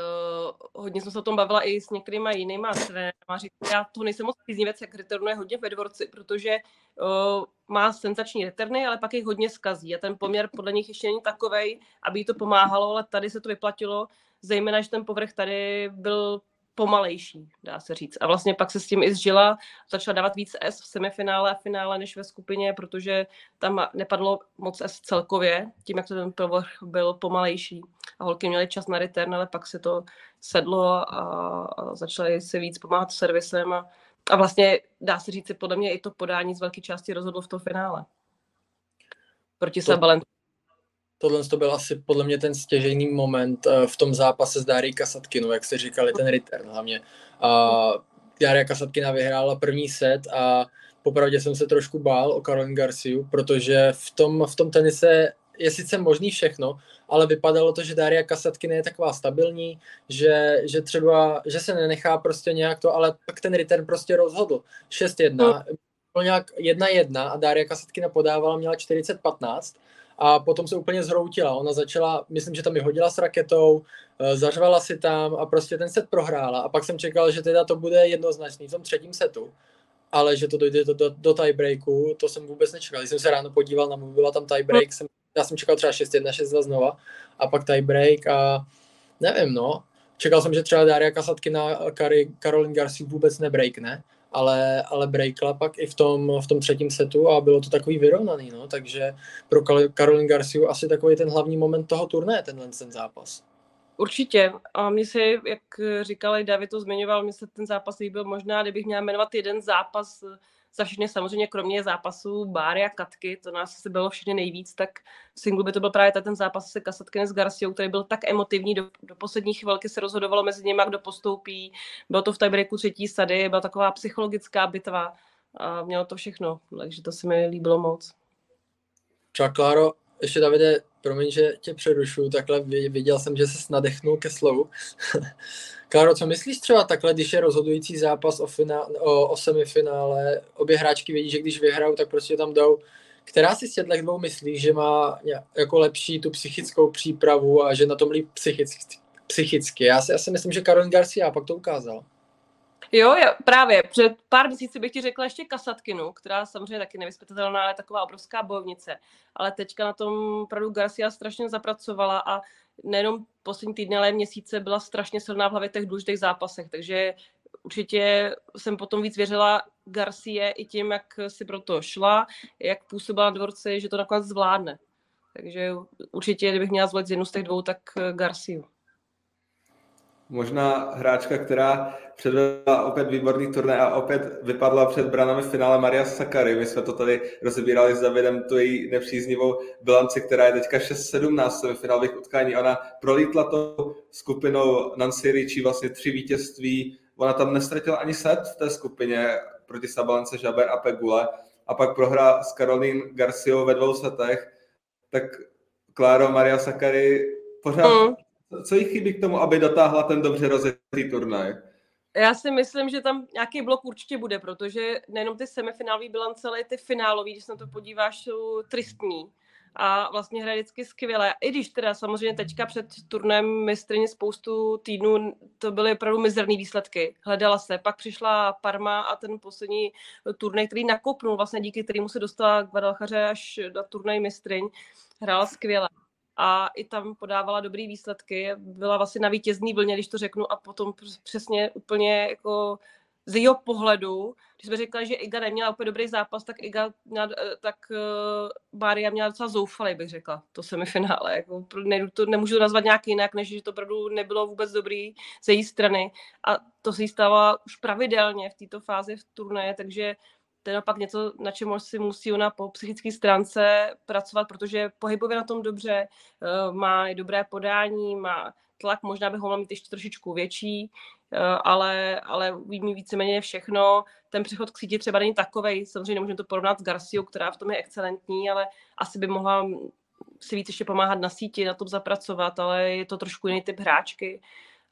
hodně jsem se o tom bavila i s některýma jinýma trenérama. Říkala, já tu nejsem moc příznivec, jak returnuje hodně ve dvorci, protože uh, má senzační returny, ale pak jich hodně skazí a ten poměr podle nich ještě není takovej, aby jí to pomáhalo, ale tady se to vyplatilo, zejména, že ten povrch tady byl pomalejší, dá se říct. A vlastně pak se s tím i zžila, začala dávat víc S v semifinále a finále než ve skupině, protože tam nepadlo moc S celkově, tím, jak to ten povrch byl pomalejší. A holky měly čas na return, ale pak se to sedlo a, a začaly se víc pomáhat servisem a, a vlastně dá se říct, podle mě i to podání z velké části rozhodlo v tom finále. Proti to, tohle to byl asi podle mě ten stěžejný moment uh, v tom zápase s Darí Kasatkinou, jak jste říkali, ten return hlavně. Uh, Daria Kasatkina vyhrála první set a popravdě jsem se trošku bál o Karolin Garciu, protože v tom, v tom tenise je sice možný všechno, ale vypadalo to, že Daria Kasatkina je taková stabilní, že, že třeba, že se nenechá prostě nějak to, ale pak ten return prostě rozhodl. 6-1, no. bylo nějak 1-1 a Daria Kasatkina podávala, měla 40-15 a potom se úplně zhroutila. Ona začala, myslím, že tam mi hodila s raketou, eh, zařvala si tam a prostě ten set prohrála. A pak jsem čekal, že teda to bude jednoznačný v tom třetím setu, ale že to dojde do, do, do tiebreaku, to jsem vůbec nečekal. Když jsem se ráno podíval na byla tam tiebreak, jsem, já jsem čekal třeba 6-1, 6 znova a pak tiebreak a nevím, no. Čekal jsem, že třeba Daria Kasatkina Karolin Garcia vůbec nebreakne, ale, ale breakla pak i v tom, v tom třetím setu a bylo to takový vyrovnaný, no, takže pro Karolin Garciu asi takový ten hlavní moment toho turné, tenhle ten zápas. Určitě. A mně se, jak říkal i David to zmiňoval, mně se ten zápas líbil možná, kdybych měla jmenovat jeden zápas za všechny samozřejmě kromě zápasu Báry a Katky, to nás se bylo všechny nejvíc, tak v singlu by to byl právě ten zápas se Kasatky s Garciou, který byl tak emotivní, do, do poslední chvilky se rozhodovalo mezi nimi, kdo postoupí, bylo to v tiebreaku třetí sady, byla taková psychologická bitva a mělo to všechno, takže to se mi líbilo moc. Čau, Kláro, ještě Davide, promiň, že tě přerušu, takhle viděl jsem, že se nadechnul ke slovu. <laughs> Kláro, co myslíš třeba takhle, když je rozhodující zápas o, finál, o, o semifinále, obě hráčky vědí, že když vyhrajou, tak prostě tam jdou. Která si z těchto dvou myslí, že má jako lepší tu psychickou přípravu a že na tom líp psychicky? psychicky. Já si, já si myslím, že Karolin Garcia pak to ukázal. Jo, jo, právě. Před pár měsíci bych ti řekla ještě Kasatkinu, která samozřejmě taky nevyspětatelná, ale taková obrovská bojovnice. Ale teďka na tom opravdu Garcia strašně zapracovala a nejenom poslední týdny, ale měsíce byla strašně silná v hlavě těch důležitých zápasech, takže určitě jsem potom víc věřila Garcie i tím, jak si pro to šla, jak působila na dvorci, že to nakonec zvládne. Takže určitě, kdybych měla zvolit z jednu z těch dvou, tak Garciu. Možná hráčka, která předvedla opět výborný turnaj a opět vypadla před branami v finále Maria Sakary. My jsme to tady rozebírali s Davidem, tu její nepříznivou bilanci, která je teďka 6-17 v finálových utkání. Ona prolítla to skupinou Nancy Ricci, vlastně tři vítězství. Ona tam nestratila ani set v té skupině proti Sabalence, Žaber a Pegule. A pak prohra s Karolín Garciou ve dvou setech. Tak Kláro, Maria Sakary pořád mm co jí chybí k tomu, aby dotáhla ten dobře rozjetý turnaj? Já si myslím, že tam nějaký blok určitě bude, protože nejenom ty semifinálové bilance, ale i ty finálové, když se na to podíváš, jsou tristní a vlastně hraje vždycky skvěle. I když teda samozřejmě teďka před turnem mistrně spoustu týdnů to byly opravdu mizerné výsledky. Hledala se, pak přišla Parma a ten poslední turnaj, který nakopnul, vlastně díky kterému se dostala Guadalajare až na turnaj mistryň, hrála skvěle a i tam podávala dobrý výsledky. Byla vlastně na vítězný vlně, když to řeknu, a potom přesně úplně jako z jeho pohledu, když jsme řekli, že Iga neměla úplně dobrý zápas, tak Iga měla, tak uh, Mária měla docela zoufalý, bych řekla, to semifinále. Jako, ne, to nemůžu to nazvat nějak jinak, než že to opravdu nebylo vůbec dobrý ze její strany. A to se jí stává už pravidelně v této fázi v turnaje, takže je naopak něco, na čem si musí ona po psychické stránce pracovat, protože pohybově na tom dobře, eh, má i dobré podání, má tlak, možná by ho měl mít ještě trošičku větší, eh, ale, ale umí víceméně všechno. Ten přechod k síti třeba není takový. Samozřejmě nemůžeme to porovnat s Garciou, která v tom je excelentní, ale asi by mohla si víc ještě pomáhat na síti, na tom zapracovat, ale je to trošku jiný typ hráčky.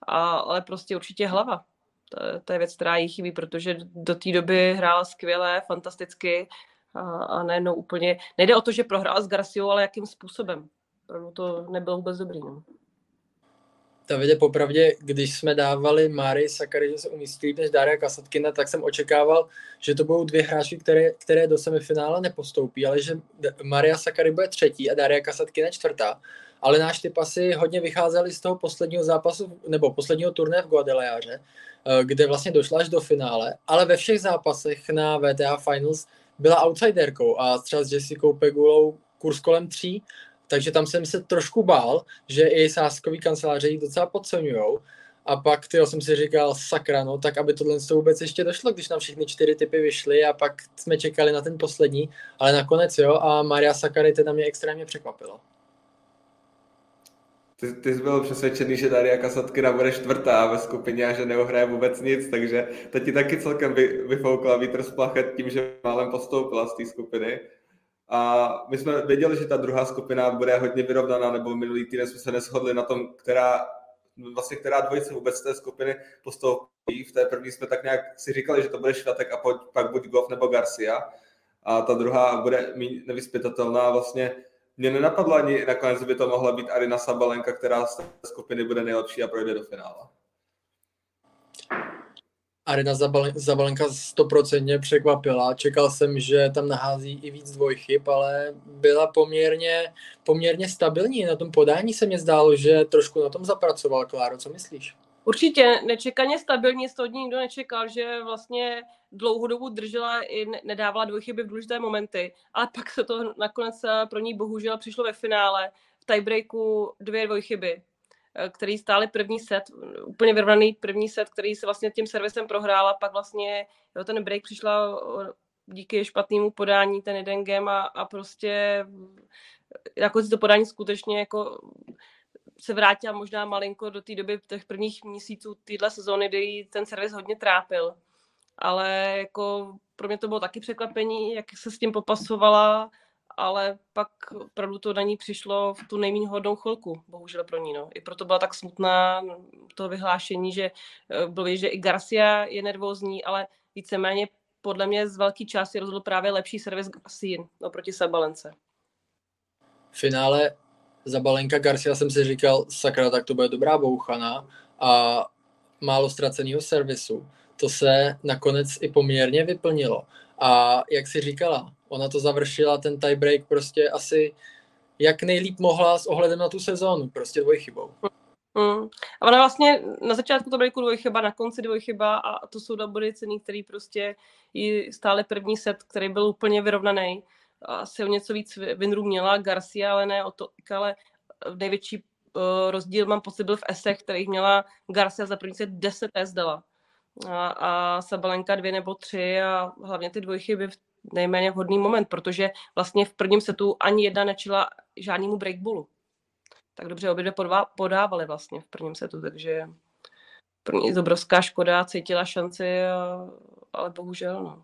Ale prostě určitě hlava. To, to je věc, která jí chybí, protože do té doby hrála skvěle, fantasticky a, a najednou úplně... Nejde o to, že prohrála s Garciou, ale jakým způsobem. Opravdu to nebylo vůbec dobrý. No. Davide, popravdě, když jsme dávali Mary Sakary, že se umístí než Daria Kasatkina, tak jsem očekával, že to budou dvě hráči, které, které do semifinále nepostoupí, ale že Maria Sakary bude třetí a Daria Kasatkina čtvrtá. Ale náš typ asi hodně vycházeli z toho posledního zápasu, nebo posledního turné v Guadalajare, Eh, kde vlastně došla až do finále, ale ve všech zápasech na VTA Finals byla outsiderkou a třeba s Jessicou Pegulou kurz kolem tří, takže tam jsem se trošku bál, že i sáskový kanceláře ji docela podceňujou. A pak ty jsem si říkal, sakra, no, tak aby tohle to vůbec ještě došlo, když nám všechny čtyři typy vyšly a pak jsme čekali na ten poslední, ale nakonec jo a Maria Sakary teda mě extrémně překvapila. Ty, ty jsi byl přesvědčený, že Daria Kasatkina bude čtvrtá ve skupině a že neuhraje vůbec nic, takže to ti taky celkem vy, vyfoukla vítr z plachet tím, že málem postoupila z té skupiny. A my jsme věděli, že ta druhá skupina bude hodně vyrovnaná, nebo minulý týden jsme se neshodli na tom, která, vlastně která dvojice vůbec z té skupiny postoupí. V té první jsme tak nějak si říkali, že to bude Švatek a pak buď Goff nebo Garcia. A ta druhá bude nevyspytatelná vlastně mě nenapadlo ani nakonec, by to mohla být Arina Sabalenka, která z té skupiny bude nejlepší a projde do finále. Arina Zabalenka stoprocentně překvapila. Čekal jsem, že tam nahází i víc dvojchyb, ale byla poměrně, poměrně stabilní. Na tom podání se mě zdálo, že trošku na tom zapracoval. Kláro, co myslíš? Určitě nečekaně stabilní, z toho nikdo nečekal, že vlastně dlouhou dobu držela i nedávala dvojchyby v důležité momenty, ale pak se to nakonec eh, pro ní bohužel přišlo ve finále v tiebreaku dvě dvojchyby, který stály první set, úplně vyrovnaný první set, který se vlastně tím servisem prohrála, pak vlastně jo, ten break přišla díky špatnému podání ten jeden game a, a prostě jako to podání skutečně jako se vrátila možná malinko do té doby těch prvních měsíců téhle sezóny, kdy ten servis hodně trápil. Ale jako pro mě to bylo taky překvapení, jak se s tím popasovala, ale pak opravdu to na ní přišlo v tu nejméně hodnou chvilku, bohužel pro ní. No. I proto byla tak smutná to vyhlášení, že eh, bylo že i Garcia je nervózní, ale víceméně podle mě z velké části rozhodl právě lepší servis Garcia oproti Sabalence. V finále za Balenka Garcia jsem si říkal, sakra, tak to bude dobrá bouchana a málo ztraceného servisu. To se nakonec i poměrně vyplnilo. A jak si říkala, ona to završila ten tiebreak prostě asi jak nejlíp mohla s ohledem na tu sezónu, prostě dvojchybou. Mm. A ona vlastně na začátku to breaku dvojchyba, na konci dvojchyba a to jsou dva body cený, který prostě i stále první set, který byl úplně vyrovnaný. Asi o něco víc Vinru měla, Garcia, ale ne o to, ale největší uh, rozdíl mám pocit byl v esech, kterých měla Garcia za první set 10 S dala. A, a Sabalenka dvě nebo tři a hlavně ty dvojchyby v nejméně vhodný moment, protože vlastně v prvním setu ani jedna nečila žádnému breakballu tak dobře obě dvě podávali vlastně v prvním setu, takže pro ní obrovská škoda, cítila šanci, a, ale bohužel, no.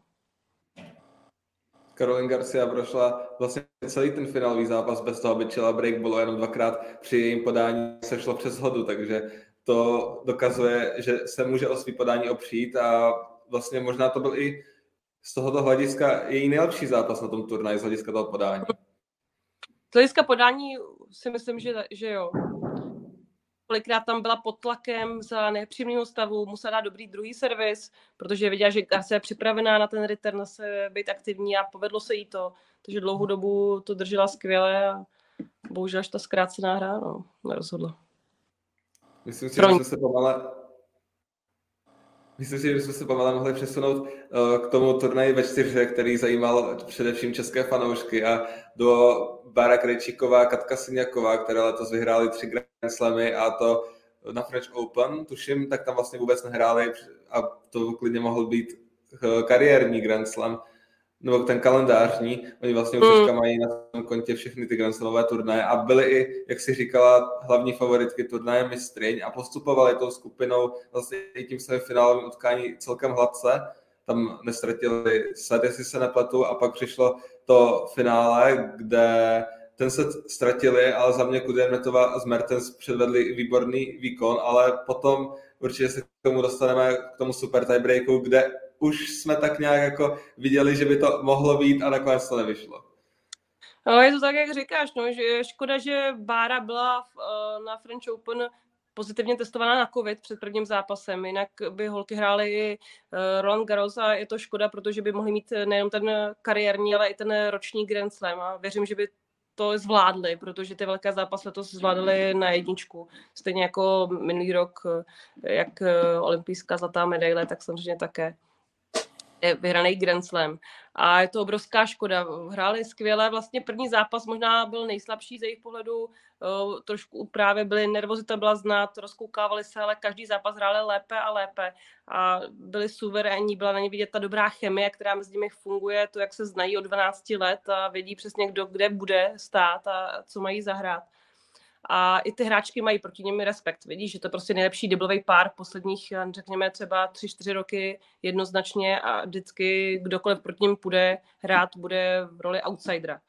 Caroline Garcia prošla vlastně celý ten finálový zápas bez toho, aby čela break, bylo jenom dvakrát při jejím podání se šlo přes hodu, takže to dokazuje, že se může o svý podání opřít a vlastně možná to byl i z tohoto hlediska její nejlepší zápas na tom turnaji z hlediska toho podání. Z hlediska podání si myslím, že, že jo. Kolikrát tam byla pod tlakem za nepříjemného stavu, musela dát dobrý druhý servis, protože viděla, že Garcia je připravená na ten return, se být aktivní a povedlo se jí to. Takže dlouhou dobu to držela skvěle a bohužel až ta zkrácená hra no, nerozhodla. Myslím si, že se pomale, Myslím si, že bychom se pomalé mohli přesunout eh, k tomu turnaji ve čtyřře, který zajímal především české fanoušky a do Bára Krejčíková, Katka Sinjaková, které letos vyhrály tři Grand Slamy a to na French Open, tuším, tak tam vlastně vůbec nehráli a to klidně mohl být eh, kariérní Grand Slam nebo ten kalendářní, oni vlastně už mm. mají na tom kontě všechny ty Grand Slamové turnaje a byly i, jak si říkala, hlavní favoritky turnaje mistryň a postupovali tou skupinou vlastně i tím svým finálovým utkání celkem hladce. Tam nestratili set, jestli se nepletu, a pak přišlo to finále, kde ten se ztratili, ale za mě Kudermetova a Mertens předvedli výborný výkon, ale potom určitě se k tomu dostaneme, k tomu super tiebreaku, kde už jsme tak nějak jako viděli, že by to mohlo být a nakonec to nevyšlo. No, je to tak, jak říkáš, no, že škoda, že Bára byla v, uh, na French Open pozitivně testovaná na COVID před prvním zápasem, jinak by holky hrály i uh, Roland Garros a je to škoda, protože by mohli mít nejenom ten kariérní, ale i ten roční Grand Slam a věřím, že by to zvládli, protože ty velké zápasy letos zvládli na jedničku. Stejně jako minulý rok, eh, jak olympijská zlatá medaile, tak samozřejmě také vyhraný Grand Slam. A je to obrovská škoda. Hráli skvěle, vlastně první zápas možná byl nejslabší z jejich pohledu, trošku právě byly nervozita byla znát, rozkoukávali se, ale každý zápas hráli lépe a lépe a byli suverénní, byla na ně vidět ta dobrá chemie, která mezi nimi funguje, to, jak se znají od 12 let a vědí přesně, kdo kde bude stát a co mají zahrát a i ty hráčky mají proti něm respekt. Vidíš, že to je prostě nejlepší deblový pár posledních, řekněme, třeba tři, čtyři roky jednoznačně a vždycky kdokoliv proti něm půjde hrát, bude v roli outsidera.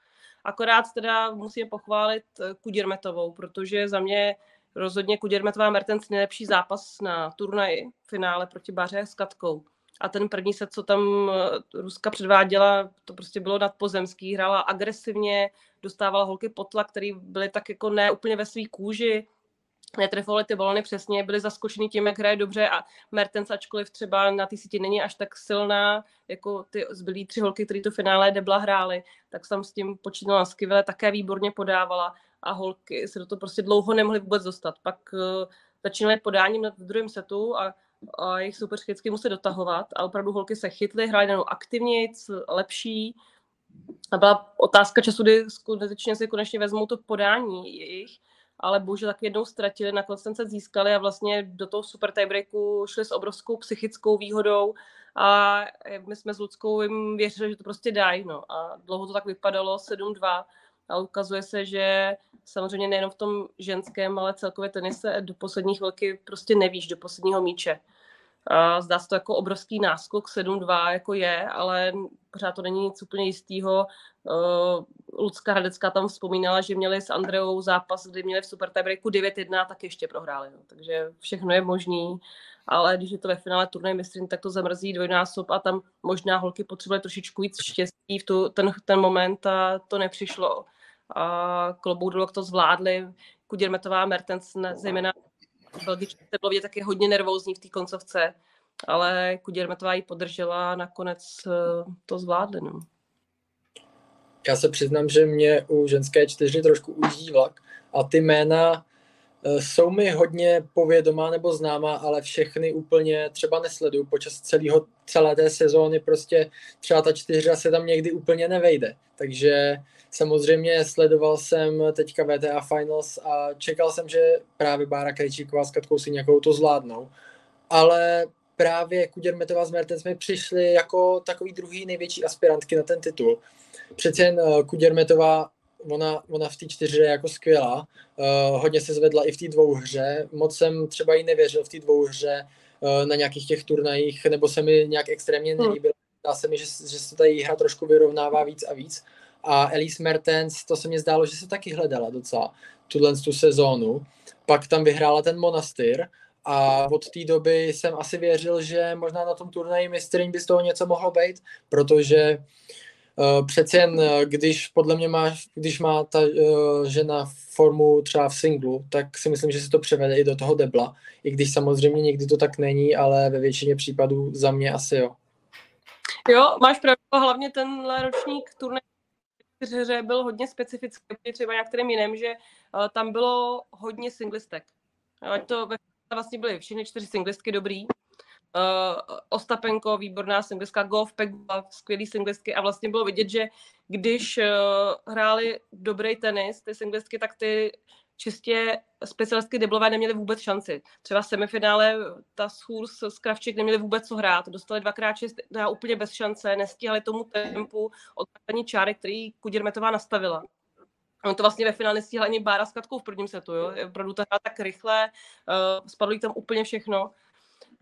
Akorát teda musím pochválit eh, Kudirmetovou, protože za mě rozhodně Kudirmetová Mertens nejlepší zápas na turnaji v finále proti Baře s Katkou a ten první set, co tam eh, Ruska předváděla, to prostě bylo nadpozemský, hrála agresivně, dostávala holky potla, který byly tak jako ne úplně ve své kůži, netrefovaly ty balony přesně, byly zaskočeny tím, jak hraje dobře a Mertens, ačkoliv třeba na té síti není až tak silná, jako ty zbylí tři holky, které to finále debla hrály, tak jsem s tím počínala skvěle, také výborně podávala a holky se do toho prostě dlouho nemohly vůbec dostat. Pak uh, začínaly podáním v druhém setu a a jejich soupeř vždycky musí dotahovat a opravdu holky se chytly, hrály jenom aktivněji, lepší. A byla otázka času, kdy skutečně si konečně vezmou to podání jejich, ale bohužel tak jednou ztratili, nakonec se získali a vlastně do toho super tiebreaku šli s obrovskou psychickou výhodou a my jsme s Ludskou jim věřili, že to prostě dají. No. A dlouho to tak vypadalo, 7-2 a ukazuje se, že samozřejmě nejenom v tom ženském, ale celkově tenise do poslední chvilky prostě nevíš, do posledního míče. A zdá se to jako obrovský náskok 7-2, jako je, ale pořád to není nic úplně jistého. Uh, Lucka Hradecká tam vzpomínala, že měli s Andreou zápas, kdy měli v super tiebreaku 9-1 tak ještě prohráli. No. Takže všechno je možný, ale když je to ve finále turnaj mistrin, tak to zamrzí dvojnásob a tam možná holky potřebovaly trošičku víc štěstí v tu, ten, ten moment a to nepřišlo. A klobouk dolů, to zvládli. Kudirmetová Mertens, zejména Belgička bylo vidět taky hodně nervózní v té koncovce, ale Kudirmetová ji podržela a nakonec eh, to zvládli. No. Já se přiznám, že mě u ženské čtyři trošku ujíždí vlak a ty jména Eh, jsou mi hodně povědomá nebo známá, ale všechny úplně třeba nesleduju počas celého, celé té sezóny, prostě třeba ta čtyřa se tam někdy úplně nevejde. Takže samozřejmě sledoval jsem teďka VTA Finals a čekal jsem, že právě Bára Krejčíková s Katkou si nějakou to zvládnou. Ale právě Kuděrmetová s Mertens mi přišly jako takový druhý největší aspirantky na ten titul. Přece jen eh, Kuděrmetová ona, ona v té čtyři je jako skvělá. Uh, hodně se zvedla i v té dvouhře. Moc jsem třeba jí nevěřil v té dvouhře uh, na nějakých těch turnajích, nebo se mi nějak extrémně hmm. nelíbil. Dá se mi, že, že se ta hra trošku vyrovnává víc a víc. A Elise Mertens, to se mi zdálo, že se taky hledala docela tuhle tu sezónu. Pak tam vyhrála ten Monastyr a od té doby jsem asi věřil, že možná na tom turnaji mistryň by z toho něco mohlo být, protože uh, přece jen, uh, když podle mě má, když má ta uh, žena formu třeba v singlu, tak si myslím, že se to převede i do toho debla, i když samozřejmě někdy to tak není, ale ve většině případů za mě asi jo. Jo, máš pravdu, hlavně tenhle ročník turnaj hře byl hodně specifický, třeba některým jiným, že uh, tam bylo hodně singlistek. Ať to vlastně byly všechny čtyři singlistky dobrý, uh, Ostapenko, výborná singlistka, Golf, Pegula, skvělý singlistky a vlastně bylo vidět, že když uh, hráli dobrý tenis, ty singlistky, tak ty čistě specialistky deblové neměly vůbec šanci. Třeba v semifinále ta Schurs s Kravčík neměli vůbec co hrát, dostali dvakrát šest, dá úplně bez šance, nestíhali tomu tempu od čáry, který Kudirmetová nastavila. On to vlastně ve finále nestíhal ani Bára s Katkou v prvním setu, jo. Opravdu ta hra tak rychle, uh, spadlo jí tam úplně všechno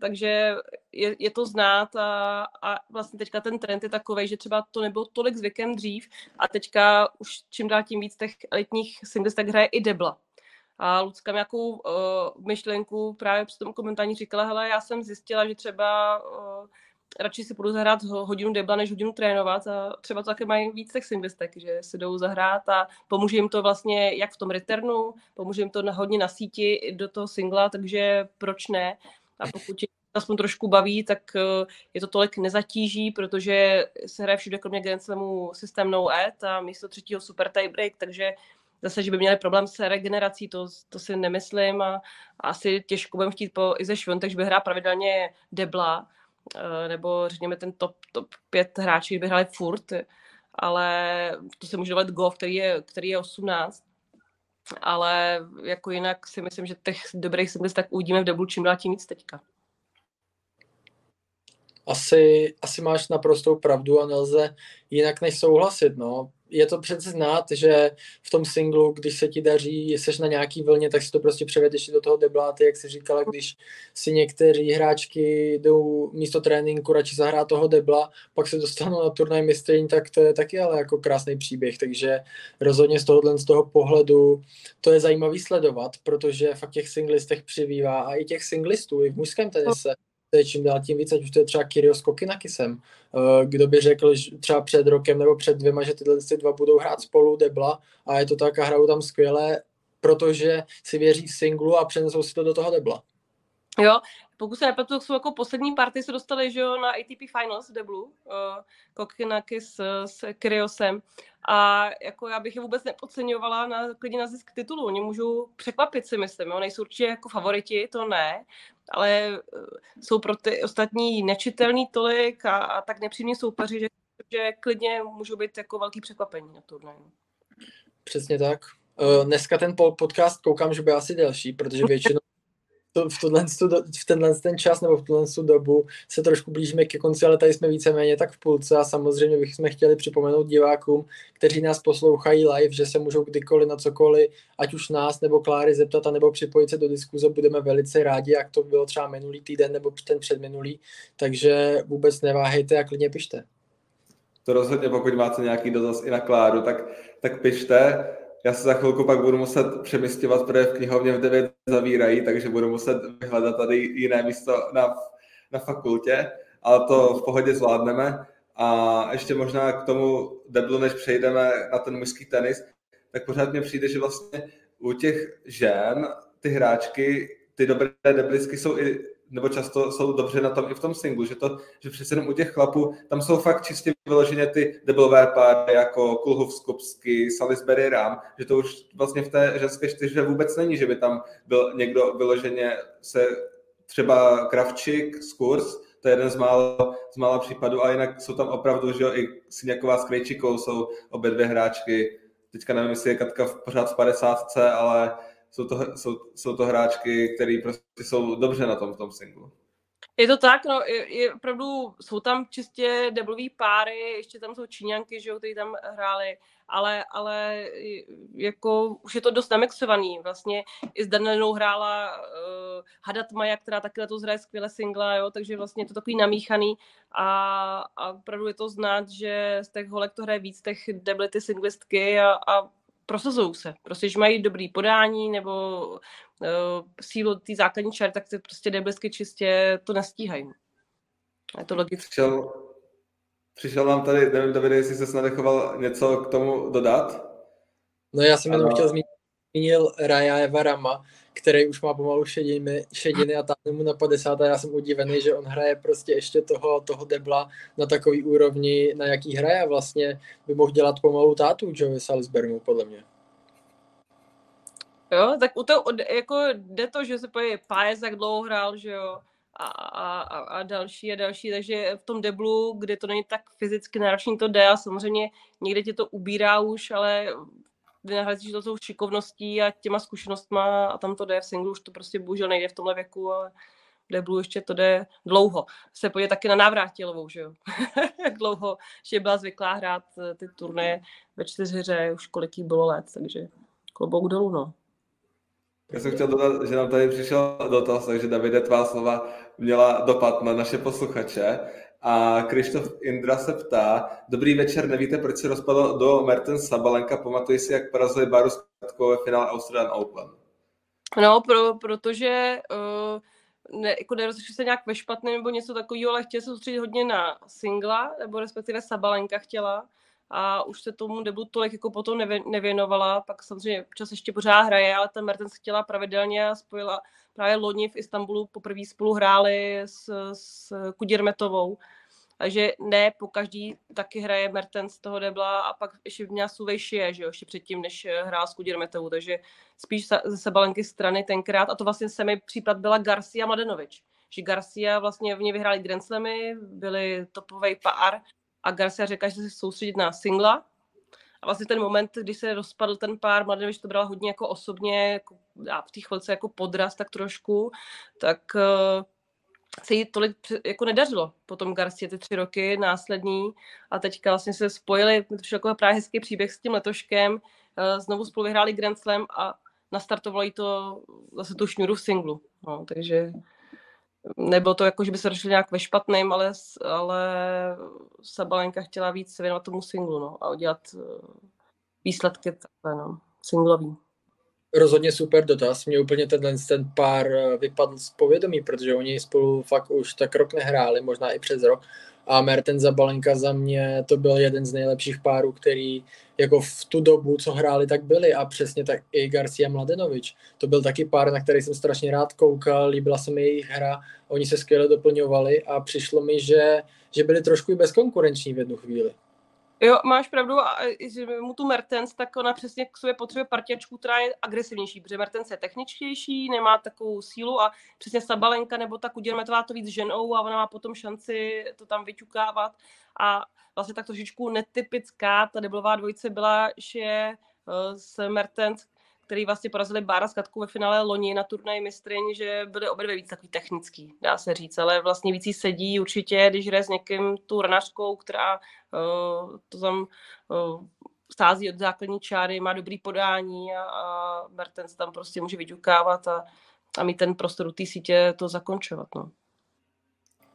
takže je, je to znát a, a vlastně teďka ten trend je takový, že třeba to nebylo tolik zvykem dřív a teďka už čím dál tím víc těch elitních singles tak hraje i debla. A Lucka nějakou uh, myšlenku právě při tom komentáři říkala, hele, já jsem zjistila, že třeba uh, radši si půjdu zahrát hodinu debla, než hodinu trénovat a třeba to také mají víc těch singlistek, že si jdou zahrát a pomůže jim to vlastně jak v tom returnu, pomůže jim to hodně na síti do toho singla, takže proč ne? A pokud aspoň trošku baví, tak eh, je to tolik nezatíží, protože se hraje všude kromě Grand Slamu systém no ad a místo třetího super tiebreak, takže zase, že by měli problém s regenerací, to, to si nemyslím a, a asi těžko budeme chtít po Ize takže by hrál pravidelně debla, eh, nebo řekněme ten top, top 5 hráčů, by hráli furt, ale to se může dovolit Goff, který je, který je 18, ale jako jinak si myslím, že těch dobrých singles tak uvidíme v deblu čím dál tím víc teďka. Asi, asi máš naprostou pravdu a nelze jinak než souhlasit. No. Je to přece znát, že v tom singlu, když se ti daří, jsi na nějaký vlně, tak si to prostě převedeš do toho debláty, jak jsi říkala, když si někteří hráčky jdou místo tréninku radši zahrát toho debla, pak se dostanou na turnaj mistryň, tak to je taky ale jako krásný příběh, takže rozhodně z tohohle z toho pohledu to je zajímavý sledovat, protože fakt těch singlistech přibývá a i těch singlistů i v mužském tenise to je čím dál tím víc, ať už to je třeba Kyrios Kokinakisem. Eh, kdo by řekl že třeba před rokem nebo před dvěma, že tyhle ty dva budou hrát spolu debla a je to tak a hrajou tam skvěle, protože si věří v singlu a přenesou si to do toho debla. Jo, pokud se nepletu, jsou jako poslední party se dostali že jo, na ATP Finals v deblu, uh, Kokinakis s, s Kyriosem. A jako já bych je vůbec nepodceňovala na, klidně na zisk titulu. Oni můžou překvapit si myslím, jo? nejsou určitě jako favoriti, to ne, ale uh, jsou pro ty ostatní nečitelný tolik a, a tak nepříjemní soupeři, že, že klidně můžou být jako velký překvapení na turnaji. Přesně tak. Dneska ten podcast koukám, že by asi delší, protože většinou to, v, tohle, v tenhle ten čas nebo v tuhle dobu se trošku blížíme ke konci, ale tady jsme víceméně tak v půlce a samozřejmě bychom chtěli připomenout divákům, kteří nás poslouchají live, že se můžou kdykoliv na cokoliv, ať už nás nebo Kláry zeptat, a nebo připojit se do diskuze, budeme velice rádi, jak to bylo třeba minulý týden nebo ten předminulý, takže vůbec neváhejte a klidně pište. To rozhodně, pokud máte nějaký dotaz i na Kláru, tak, tak pište já se za chvilku pak budu muset přemysťovat, protože v knihovně v 9 zavírají, takže budu muset vyhledat tady jiné místo na, na fakultě, ale to v pohodě zvládneme. A ještě možná k tomu deblu, než přejdeme na ten mužský tenis, tak pořád mě přijde, že vlastně u těch žen ty hráčky, ty dobré deblisky jsou i nebo často jsou dobře na tom i v tom singlu, že to, že přece jenom u těch chlapů, tam jsou fakt čistě vyloženě ty deblové páry jako Kulhov Skupsky, Salisbury Ram, že to už vlastně v té ženské čtyřce vůbec není, že by tam byl někdo vyloženě se třeba Kravčík z Kurs, to je jeden z mála, z mála případů, a jinak jsou tam opravdu, že jo, i Siněková s Krejčikou jsou obě dvě hráčky, teďka nevím, jestli je Katka pořád v 50, ale jsou to, jsou, jsou to hráčky, které prostě jsou dobře na tom v tom singlu. Je to tak, no, je, je opravdu, jsou tam čistě deblový páry, ještě tam jsou Číňanky, že jo, kteří tam hráli, ale, ale jako už je to dost namixovaný. Vlastně i s Danelinou hrála uh, Hadat Maja, která taky letos hraje skvěle singla, jo, takže vlastně je to takový namíchaný a, a opravdu je to znát, že z těch holek to hraje víc těch deblity singlistky a, a prosazují se. Prostě, že mají dobrý podání nebo uh, sílu té základní čary, tak ty prostě deblisky čistě to nestíhají. Je to logické. Přišel, přišel nám tady, nevím, Davide, jestli se snadechoval něco k tomu dodat? No já jsem jenom chtěl zmínit, zmínil Raja Eva Rama, který už má pomalu šediny, šediny a táhne mu na 50 a já jsem udivený, že on hraje prostě ještě toho, toho debla na takový úrovni, na jaký hraje vlastně by mohl dělat pomalu tátu Joey Salisburymu, podle mě. Jo, tak u toho, jako jde to, že se pojí Pájez, jak dlouho hrál, že jo, a, a, a, další a další, takže v tom deblu, kde to není tak fyzicky náročný, to jde a samozřejmě někde tě to ubírá už, ale vynahradíš to tou šikovností a těma zkušenostma a tam to jde v singlu, už to prostě bohužel nejde v tomhle věku, ale v deblu ještě to jde dlouho. Se pojde taky na návrátilovou, že jo? <laughs> Jak dlouho, že byla zvyklá hrát eh, ty turné ve čtyřhře, už kolik jí bylo let, takže klobouk dolů, no. Já jsem chtěl dodat, že nám tady přišel dotaz, takže Davide, tvá slova měla dopad na naše posluchače. A Krištof Indra se ptá, dobrý večer, nevíte, proč se rozpadl do Mertens Sabalenka, pamatuji si, jak porazili Baru ve finále Australian Open. No, pro, protože uh, ne, jako nerozlišili se nějak ve špatném nebo něco takového, ale chtěli se soustředit hodně na singla, nebo respektive Sabalenka chtěla a už se tomu debu tolik jako potom nevěnovala, pak samozřejmě čas ještě pořád hraje, ale ten Mertens chtěla pravidelně a spojila právě loni v Istanbulu poprvé spolu hráli s, s Kudirmetovou, takže ne, po každý taky hraje Mertens toho debla a pak ještě měla Suvejšie, že jo, ještě předtím, než hrál s Kudirmetovou, takže spíš ze Sebalenky strany tenkrát. A to vlastně se mi případ byla Garcia Mladenovič, že Garcia vlastně v ní vyhráli Grand Slamy, byli topový pár a Garcia řekla, že se soustředit na singla. A vlastně ten moment, když se rozpadl ten pár, Mladenovič to bral hodně jako osobně, jako, a v té chvilce jako podraz tak trošku, tak uh, se jí tolik jako nedařilo potom Garcia ty tři roky následní a teďka vlastně se spojili, to šel jako právě hezký příběh s tím letoškem, uh, znovu spolu vyhráli Grand Slam a nastartovali to zase tu šňuru v singlu. No, takže nebylo to jako, že by se došli nějak ve špatném, ale, ale Sabalenka chtěla víc se věnovat tomu singlu no, a udělat uh, výsledky takhle, no, singlový. Rozhodně super dotaz. Mě úplně tenhle ten pár eh, vypadl z povědomí, protože oni spolu fakt už tak rok nehráli, možná i přes rok a Merten Zabalenka za mě to byl jeden z nejlepších párů, který jako v tu dobu, co hráli, tak byli a přesně tak i Garcia Mladenovič. To byl taky pár, na který jsem strašně rád koukal, líbila se mi jejich hra, oni se skvěle doplňovali a přišlo mi, že, že byli trošku i bezkonkurenční v jednu chvíli. Jo, máš pravdu, a že mu tu Mertens, tak ona přesně k sobě potřebuje partiačku, která je agresivnější, protože Mertens je techničtější, nemá takovou sílu a přesně Sabalenka nebo ta Kuděrmetová to víc ženou a ona má potom šanci to tam vyťukávat. A vlastně tak trošičku netypická ta deblová dvojice byla, že uh, s Mertens, který vlastně porazili Bára s Katkou ve finále loni na turnaji mistryň, že byly obě dvě víc takový technický, dá se říct, ale vlastně víc sedí určitě, když hraje s někým tu ranařkou, která uh, to tam uh, sází od základní čáry, má dobrý podání a, a Mertens tam prostě může vyťukávat a, a mít ten prostor u té sítě to zakončovat. No.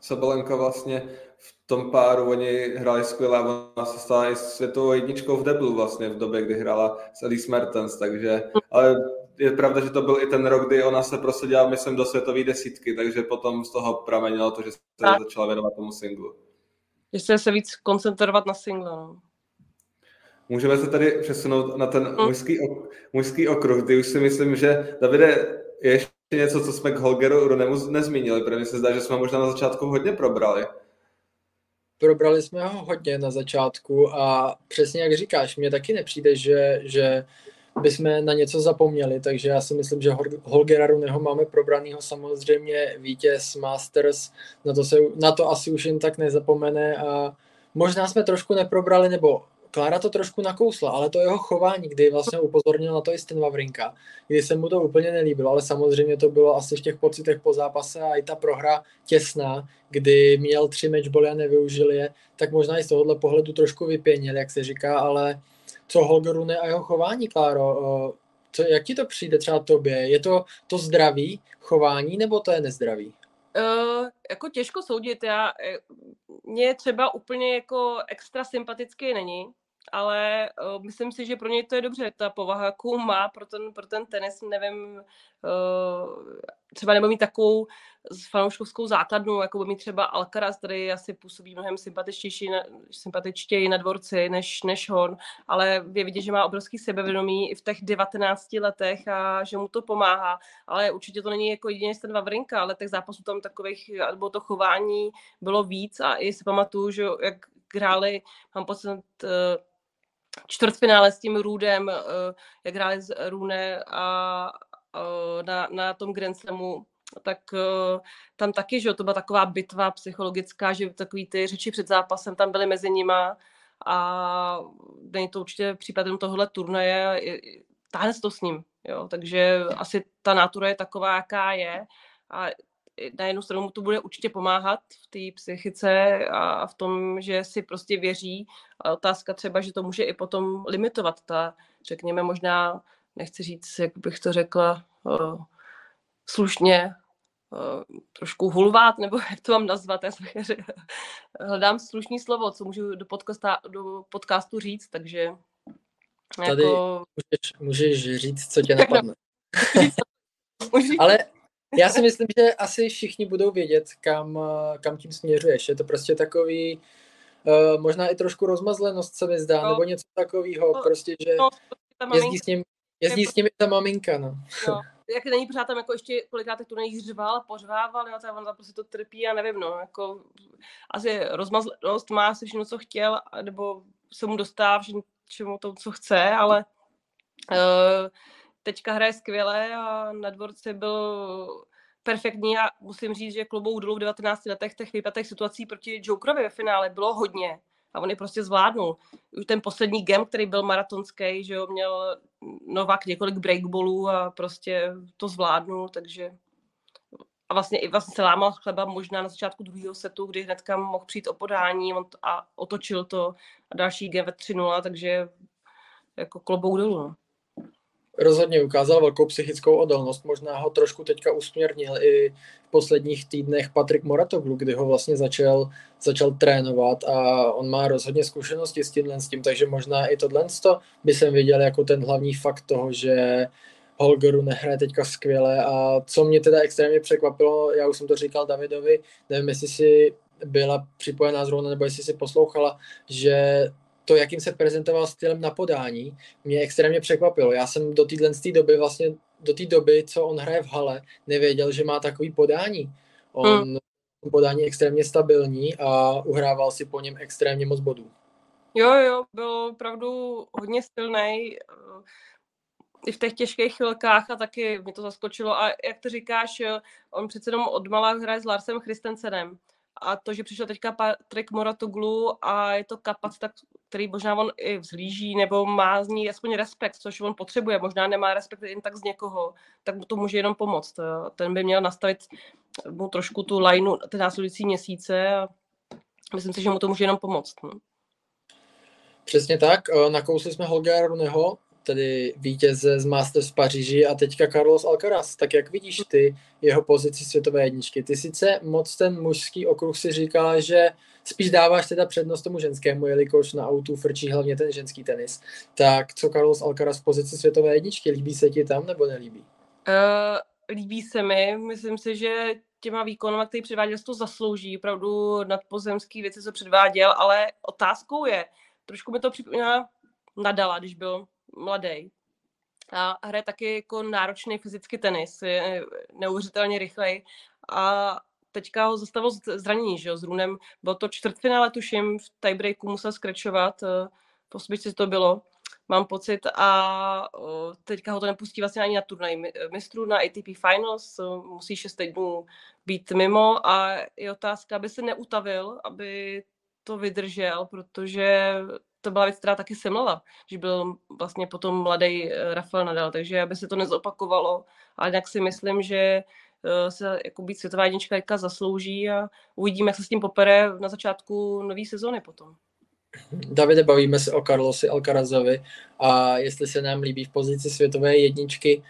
Sabalenka vlastně v tom páru, oni hráli skvěle ona se stala i světovou jedničkou v deblu vlastně v době, kdy hrála s Elise Mertens, takže, ale je pravda, že to byl i ten rok, kdy ona se prosadila, myslím, do světové desítky, takže potom z toho pramenilo to, že se a... začala věnovat tomu singlu. Že se víc koncentrovat na single, no. Můžeme se tady přesunout na ten mm. mužský, ok- mužský okruh, kdy už si myslím, že Davide je něco, co jsme k Holgeru Runemu nezmínili, protože mi se zdá, že jsme možná na začátku hodně probrali. Probrali jsme ho hodně na začátku a přesně jak říkáš, mně taky nepřijde, že, že bychom na něco zapomněli, takže já si myslím, že Holgera Runeho máme probranýho samozřejmě vítěz Masters, na to, se, na to asi už jen tak nezapomene a možná jsme trošku neprobrali, nebo Klára to trošku nakousla, ale to jeho chování, kdy vlastně upozornil na to i Sten Vavrinka, kdy se mu to úplně nelíbilo, ale samozřejmě to bylo asi v těch pocitech po zápase a i ta prohra těsná, kdy měl tři matchboly a nevyužil je, tak možná i z tohohle pohledu trošku vypěnil, jak se říká, ale co Holger Rune a jeho chování, Kláro, co, jak ti to přijde třeba tobě? Je to to zdravý chování nebo to je nezdravý? Uh, jako těžko soudit, já, eh, mě třeba úplně jako extra sympatický není, ale uh, myslím si, že pro něj to je dobře, ta povaha, jakou má pro ten, pro ten tenis, nevím, uh, třeba nebo mít takovou fanouškovskou základnu, jako by mít třeba Alcaraz, který asi působí mnohem sympatičtější, sympatičtěji na dvorci než, než on, ale je vidět, že má obrovský sebevědomí i v těch 19 letech a že mu to pomáhá, ale určitě to není jako jedině ten Vavrinka, ale těch zápasů tam takových, nebo to chování bylo víc a i si pamatuju, že jak hráli, mám pocit, čtvrtfinále s tím Růdem, eh, jak hráli z Rune a eh, na, na tom Grand Slamu, tak eh, tam taky, že to byla taková bitva psychologická, že takový ty řeči před zápasem tam byly mezi nima a není to určitě případem tohohle turnaje, táhne se to s ním, jo, takže asi ta natura je taková, jaká je a na jednu stranu mu to bude určitě pomáhat v té psychice a v tom, že si prostě věří. A otázka třeba, že to může i potom limitovat ta, řekněme, možná, nechci říct, jak bych to řekla, uh, slušně, uh, trošku hulvát, nebo <laughs> jak to mám nazvat, já jsem, <laughs> hledám slušný slovo, co můžu do, podcasta, do podcastu říct, takže Tady jako... můžeš, můžeš říct, co tě <laughs> napadne. Ale já si myslím, že asi všichni budou vědět, kam, kam tím směřuješ. Je to prostě takový, uh, možná i trošku rozmazlenost se mi zdá, no. nebo něco takového, no, prostě, že no, jezdí s ním, jezdí s nimi ta maminka, no. no. Jak není pořád tam jako ještě kolikrát tu nejich řval, pořvával, jo, tak on prostě to trpí, já nevím, no, jako asi rozmazlenost má si všechno, co chtěl, nebo se mu dostává všemu to, co chce, ale uh, teďka hraje skvěle a na dvorci byl perfektní a musím říct, že klubou dolů v 19 letech těch vypatých situací proti Jokerovi ve finále bylo hodně a on je prostě zvládnul. Už ten poslední game, který byl maratonský, že jo, měl Novak několik breakballů a prostě to zvládnul, takže a vlastně i vlastně se lámal chleba možná na začátku druhého setu, kdy hnedka mohl přijít o podání a otočil to a další game ve 3-0, takže jako klobou dolů. No rozhodně ukázal velkou psychickou odolnost. Možná ho trošku teďka usměrnil i v posledních týdnech Patrik Moratoglu, kdy ho vlastně začal, začal trénovat a on má rozhodně zkušenosti s tímhle s tím, takže možná i tohle by jsem viděl jako ten hlavní fakt toho, že Holgeru nehraje teďka skvěle a co mě teda extrémně překvapilo, já už jsem to říkal Davidovi, nevím, jestli si byla připojená zrovna, nebo jestli si poslouchala, že to, jakým se prezentoval stylem na podání, mě extrémně překvapilo. Já jsem do téhle doby vlastně, do té doby, co on hraje v hale, nevěděl, že má takový podání. On hmm. podání extrémně stabilní a uhrával si po něm extrémně moc bodů. Jo, jo, byl opravdu hodně silný eh, i v těch těžkých chvilkách a taky mě to zaskočilo. A jak to říkáš, eh, on přece jenom od malá hraje s Larsem Christensenem a to, že přišel teďka Patrik Moratoglu a je to kapacita, který možná on i vzhlíží nebo má z ní aspoň respekt, což on potřebuje, možná nemá respekt jen tak z někoho, tak mu to může jenom pomoct. Ten by měl nastavit mu trošku tu lineu ty následující měsíce a myslím si, že mu to může jenom pomoct. No. Přesně tak, nakousli jsme Holger Runeho, tedy vítěze z Masters v Paříži a teďka Carlos Alcaraz. Tak jak vidíš ty jeho pozici světové jedničky? Ty sice moc ten mužský okruh si říkal, že spíš dáváš teda přednost tomu ženskému, jelikož na autu frčí hlavně ten ženský tenis. Tak co Carlos Alcaraz v pozici světové jedničky? Líbí se ti tam nebo nelíbí? Uh, líbí se mi. Myslím si, že těma výkonama, který předváděl, to zaslouží. Opravdu nadpozemský věci, co předváděl, ale otázkou je, trošku mi to připomíná Nadala, když byl mladý. a hraje taky jako náročný fyzický tenis, je neuvěřitelně rychlej a teďka ho zastavil zranění, že jo, s Runem. Bylo to čtvrtfinále, tuším, v tiebreaku musel skračovat, eh, v osmičce to bylo, mám pocit, a teďka ho to nepustí vlastně ani na turnaj mistrů, na ATP Finals, musí šest týdnů být mimo a je otázka, aby se neutavil, aby to vydržel, protože to byla věc, která taky semlala, že byl vlastně potom mladý eh, Rafael Nadal, takže aby se to nezopakovalo, ale jinak si myslím, že eh, se jako být světová jednička zaslouží a uvidíme, jak se s tím popere na začátku nové sezóny potom. Davide, bavíme se o Carlosi Alcarazovi a jestli se nám líbí v pozici světové jedničky.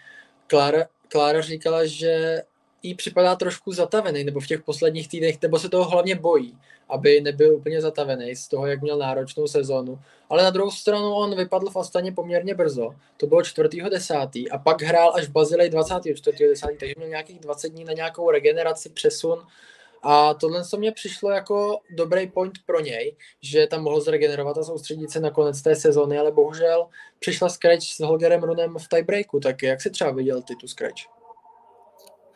Klára, Klára říkala, že jí připadá trošku zatavený, nebo v těch posledních týdnech, nebo se toho hlavně bojí, aby nebyl úplně zatavený z toho, jak měl náročnou sezónu. Ale na druhou stranu on vypadl v Astaně poměrně brzo, to bylo 4.10. a pak hrál až v Bazilej 24.10., takže měl nějakých 20 dní na nějakou regeneraci, přesun a tohle co mě přišlo jako dobrý point pro něj, že tam mohl zregenerovat a soustředit se na konec té sezóny, ale bohužel přišla Scratch s Holgerem Runem v tiebreaku, tak jak si třeba viděl ty tu Scratch?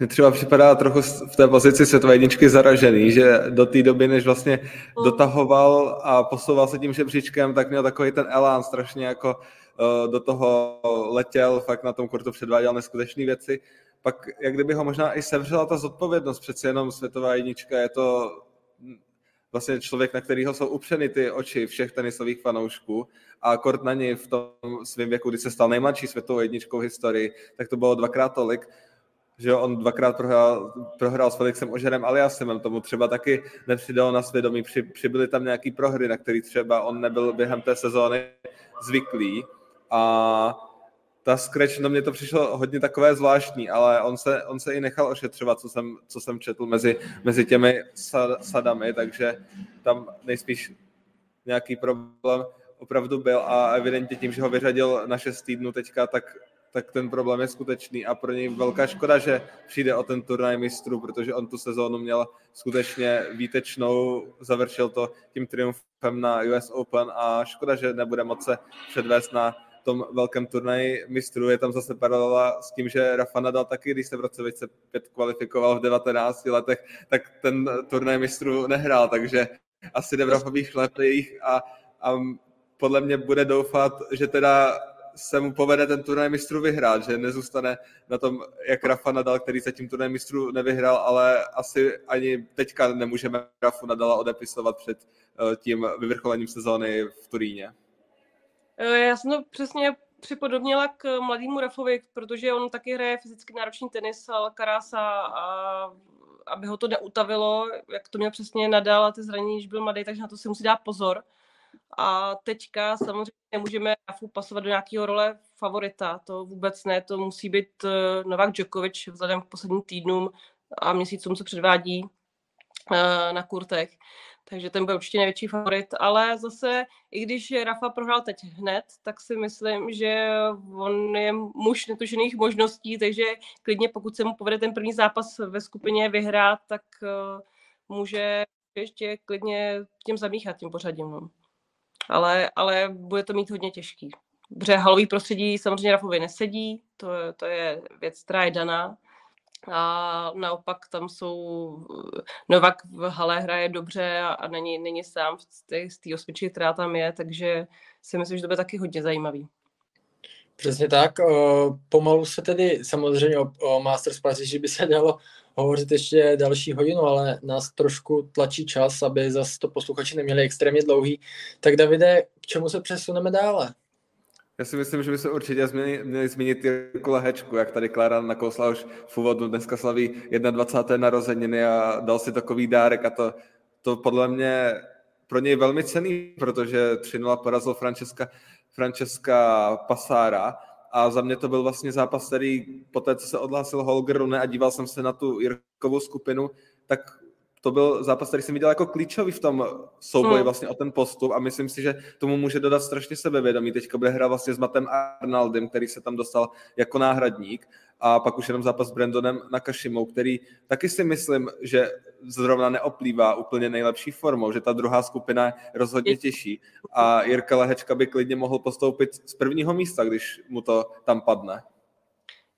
Mně třeba připadá trochu v té pozici světové jedničky zaražený, že do té doby, než vlastně mm. dotahoval a posouval se tím žebříčkem, tak měl takový ten elán, strašně jako uh, do toho letěl, fakt na tom kurtu předváděl neskutečné věci. Pak jak kdyby ho možná i sevřela ta zodpovědnost, přece jenom světová jednička, je to vlastně člověk, na kterého jsou upřeny ty oči všech tenisových fanoušků a kort na něj v tom svém věku, kdy se stal nejmladší světovou jedničkou v historii, tak to bylo dvakrát tolik že on dvakrát prohrál, prohrál s Felixem Ožerem Aliasimem, tomu třeba taky nepřidal na svědomí, při, přibyly tam nějaký prohry, na který třeba on nebyl během té sezóny zvyklý. A ta Scratch, no mě to přišlo hodně takové zvláštní, ale on se, on se i nechal ošetřovat, co jsem, co jsem četl mezi, mezi těmi sadami, takže tam nejspíš nějaký problém opravdu byl a evidentně tím, že ho vyřadil na šest týdnů teďka, tak tak ten problém je skutečný a pro něj velká škoda, že přijde o ten turnaj mistrů, protože on tu sezónu měl skutečně výtečnou, završil to tím triumfem na US Open a škoda, že nebude moci se předvést na tom velkém turnaji mistrů. Je tam zase paralela s tím, že Rafa Nadal taky, když se v roce 2005 kvalifikoval v 19 letech, tak ten turnaj mistrů nehrál, takže asi jde v Rafových a, a podle mě bude doufat, že teda se mu povede ten turnaj mistrů vyhrát, že nezůstane na tom, jak Rafa Nadal, který se tím turnaj mistrů nevyhrál, ale asi ani teďka nemůžeme Rafu Nadala odepisovat před eh, tím vyvrcholením sezóny v Turíně. Eh, já jsem to přesně připodobnila k mladému Rafovi, protože on taky hraje fyzicky náročný tenis, ale Karasa a aby ho to neutavilo, jak to měl přesně nadal a ty zranění, když byl mladý, takže na to si musí dát pozor. A teďka samozřejmě nemůžeme Rafu pasovat do nějakého role favorita, to vůbec ne, to musí být eh, Novak Djokovic vzhledem k posledním týdnům a měsícům, co předvádí eh, na kurtech. Takže ten byl určitě největší favorit, ale zase, i když Rafa prohrál teď hned, tak si myslím, že on je muž netužených možností, takže klidně pokud se mu povede ten první zápas ve skupině vyhrát, tak uh, může ještě klidně tím zamíchat tím pořadím. Ale, ale bude to mít hodně těžký. Protože halový prostředí samozřejmě Rafovi nesedí, to, to je věc, která je daná. A naopak tam jsou, Novak v hale hraje dobře a, a není, není sám z té osmičky, která tam je, takže si myslím, že to bude taky hodně zajímavý. Přesně tak. Pomalu se tedy samozřejmě o, o Masters Paříži by se dalo hovořit ještě další hodinu, ale nás trošku tlačí čas, aby zase to posluchači neměli extrémně dlouhý. Tak Davide, k čemu se přesuneme dále? Já si myslím, že by se určitě změnili, měli zmínit Jirku Lehečku, jak tady Klára nakousla už v úvodu, dneska slaví 21. narozeniny a dal si takový dárek a to, to podle mě pro něj velmi cený, protože 3-0 porazil Francesca, Francesca Pasára a za mě to byl vlastně zápas, který po té, co se odhlásil Holger Rune a díval jsem se na tu Jirkovou skupinu, tak to byl zápas, který jsem viděl jako klíčový v tom souboji hmm. vlastně o ten postup a myslím si, že tomu může dodat strašně sebevědomí. Teďka bude hrát vlastně s Matem Arnaldem, který se tam dostal jako náhradník a pak už jenom zápas s Brandonem Nakashimou, který taky si myslím, že zrovna neoplývá úplně nejlepší formou, že ta druhá skupina je rozhodně těžší a Jirka Lehečka by klidně mohl postoupit z prvního místa, když mu to tam padne.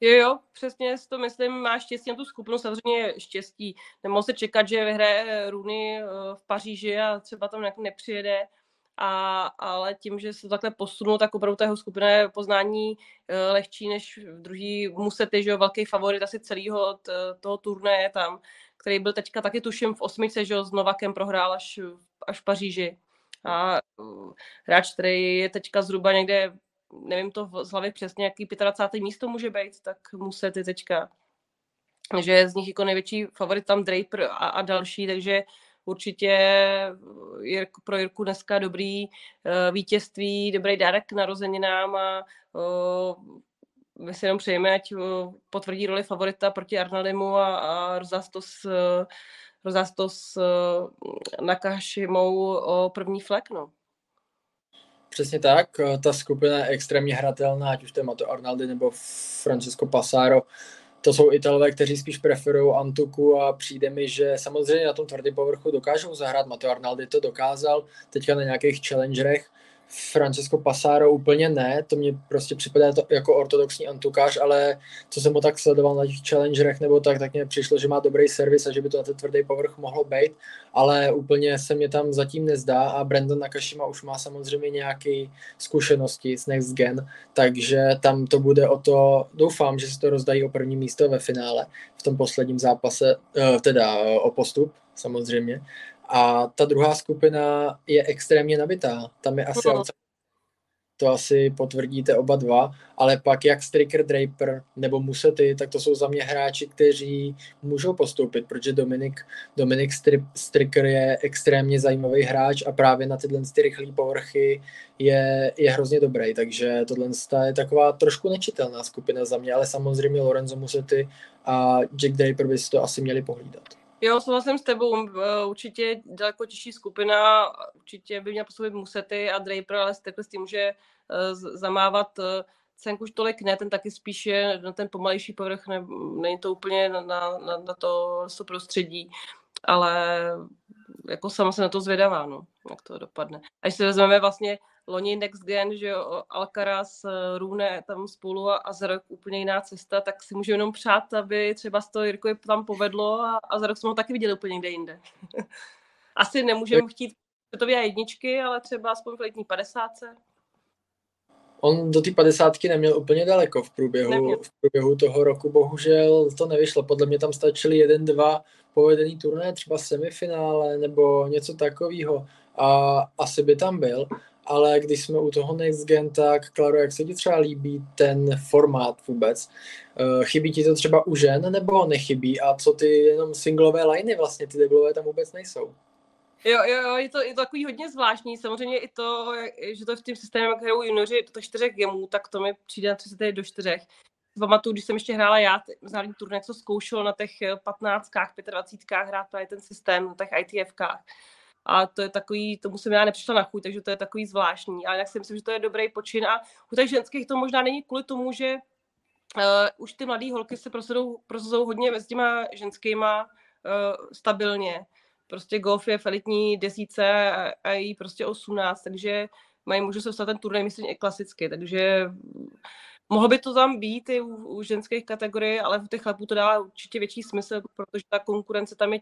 Jo, jo, přesně to myslím, má štěstí na tu skupinu, samozřejmě štěstí. Nemohl se čekat, že vyhraje Runy eh, v Paříži a třeba tam nějak nepřijede, a, ale tím, že se to takhle posunul, tak opravdu ta jeho skupina je poznání uh, lehčí než druhý musety, že jo, velký favorit asi celého toho turné tam, který byl teďka taky tuším v osmice, že s Novakem prohrál až, až v Paříži. A uh, hráč, který je teďka zhruba někde, nevím to z hlavy přesně, jaký 25. místo může být, tak musety teďka. že je z nich jako největší favorit tam Draper a, a další, takže určitě je pro Jirku dneska dobrý eh, vítězství, dobrý dárek k narozeninám a my si jenom přejeme, ať potvrdí roli favorita proti Arnaldemu a, a Rozastos, Rozastos Nakashimou o první flek. No. Přesně tak, ta skupina je extrémně hratelná, ať už to je Mato Arnaldi nebo Francesco Passaro to jsou Italové, kteří spíš preferují Antuku a přijde mi, že samozřejmě na tom tvrdém povrchu dokážou zahrát. Matteo Arnaldi to dokázal teďka na nějakých challengerech, Francesco Passaro úplně ne, to mě prostě připadá to jako ortodoxní antukář, ale co jsem ho tak sledoval na těch challengerech nebo tak, tak mě přišlo, že má dobrý servis a že by to na ten tvrdý povrch mohlo být, ale úplně se mě tam zatím nezdá a Brandon Nakashima už má samozřejmě nějaké zkušenosti s Next Gen, takže tam to bude o to, doufám, že se to rozdají o první místo ve finále v tom posledním zápase, eh, teda o postup samozřejmě, a ta druhá skupina je extrémně nabitá. Tam je asi uh-huh. to asi potvrdíte oba dva, ale pak jak Stricker Draper nebo Musety, tak to jsou za mě hráči, kteří můžou postoupit, protože Dominik, Dominik Stricker je extrémně zajímavý hráč a právě na tyhle ty rychlé povrchy je, je hrozně dobrý, takže tohle je taková trošku nečitelná skupina za mě, ale samozřejmě Lorenzo Musety a Jack Draper by si to asi měli pohlídat. Jo, souhlasím s tebou. Eh, určitě daleko těžší skupina, určitě by měla působit Musety a Draper, ale takhle s tím může uh, zamávat uh, Cenk už tolik ne, ten taky spíše na ten pomalejší povrch, ne, není to úplně na, na, na to, to prostředí, ale jako sama se na to zvědavá, no, jak to dopadne. A když si vezmeme vlastně loni Next Gen, že jo, Alcaraz, eh, Rune tam spolu a, a za rok úplně jiná cesta, tak si můžu jenom přát, aby třeba z toho Jirkovi tam povedlo a, a za rok jsme ho taky viděli úplně někde jinde. <laughs> Asi nemůžeme chtít světové jedničky, ale třeba aspoň v letní padesátce. On do té padesátky neměl úplně daleko v průběhu, v průběhu toho roku, bohužel to nevyšlo. Podle mě tam stačily jeden, dva povedený turné, třeba semifinále nebo něco takového a asi by tam byl ale když jsme u toho Next Gen, tak Klaro, jak se ti třeba líbí ten formát vůbec? Eh, chybí ti to třeba u žen nebo nechybí? A co ty jenom singlové liney vlastně, ty deblové tam vůbec nejsou? Jo, jo, jo, je to, je to takový hodně zvláštní. Samozřejmě i to, že to v tím systému, jak hrajou to čtyřech gemů, tak to mi přijde na 30 do čtyřech. Pamatuju, když jsem ještě hrála já mezinárodní turnaj, co zkoušel na těch 15, 25 hrát právě ten systém, na těch ITFkách a to je takový, tomu jsem já nepřišla na chuť, takže to je takový zvláštní, ale jak si myslím, že to je dobrý počin. A u těch ženských to možná není kvůli tomu, že uh, už ty mladé holky se prosazují hodně mezi těma ženskýma uh, stabilně. Prostě golf je v elitní desíce a, a jí prostě 18, takže mají můžu se dostat ten turnaj, myslím, i klasicky, takže mohlo by to tam být i u, u ženských kategorií, ale v těch chlapů to dává určitě větší smysl, protože ta konkurence tam je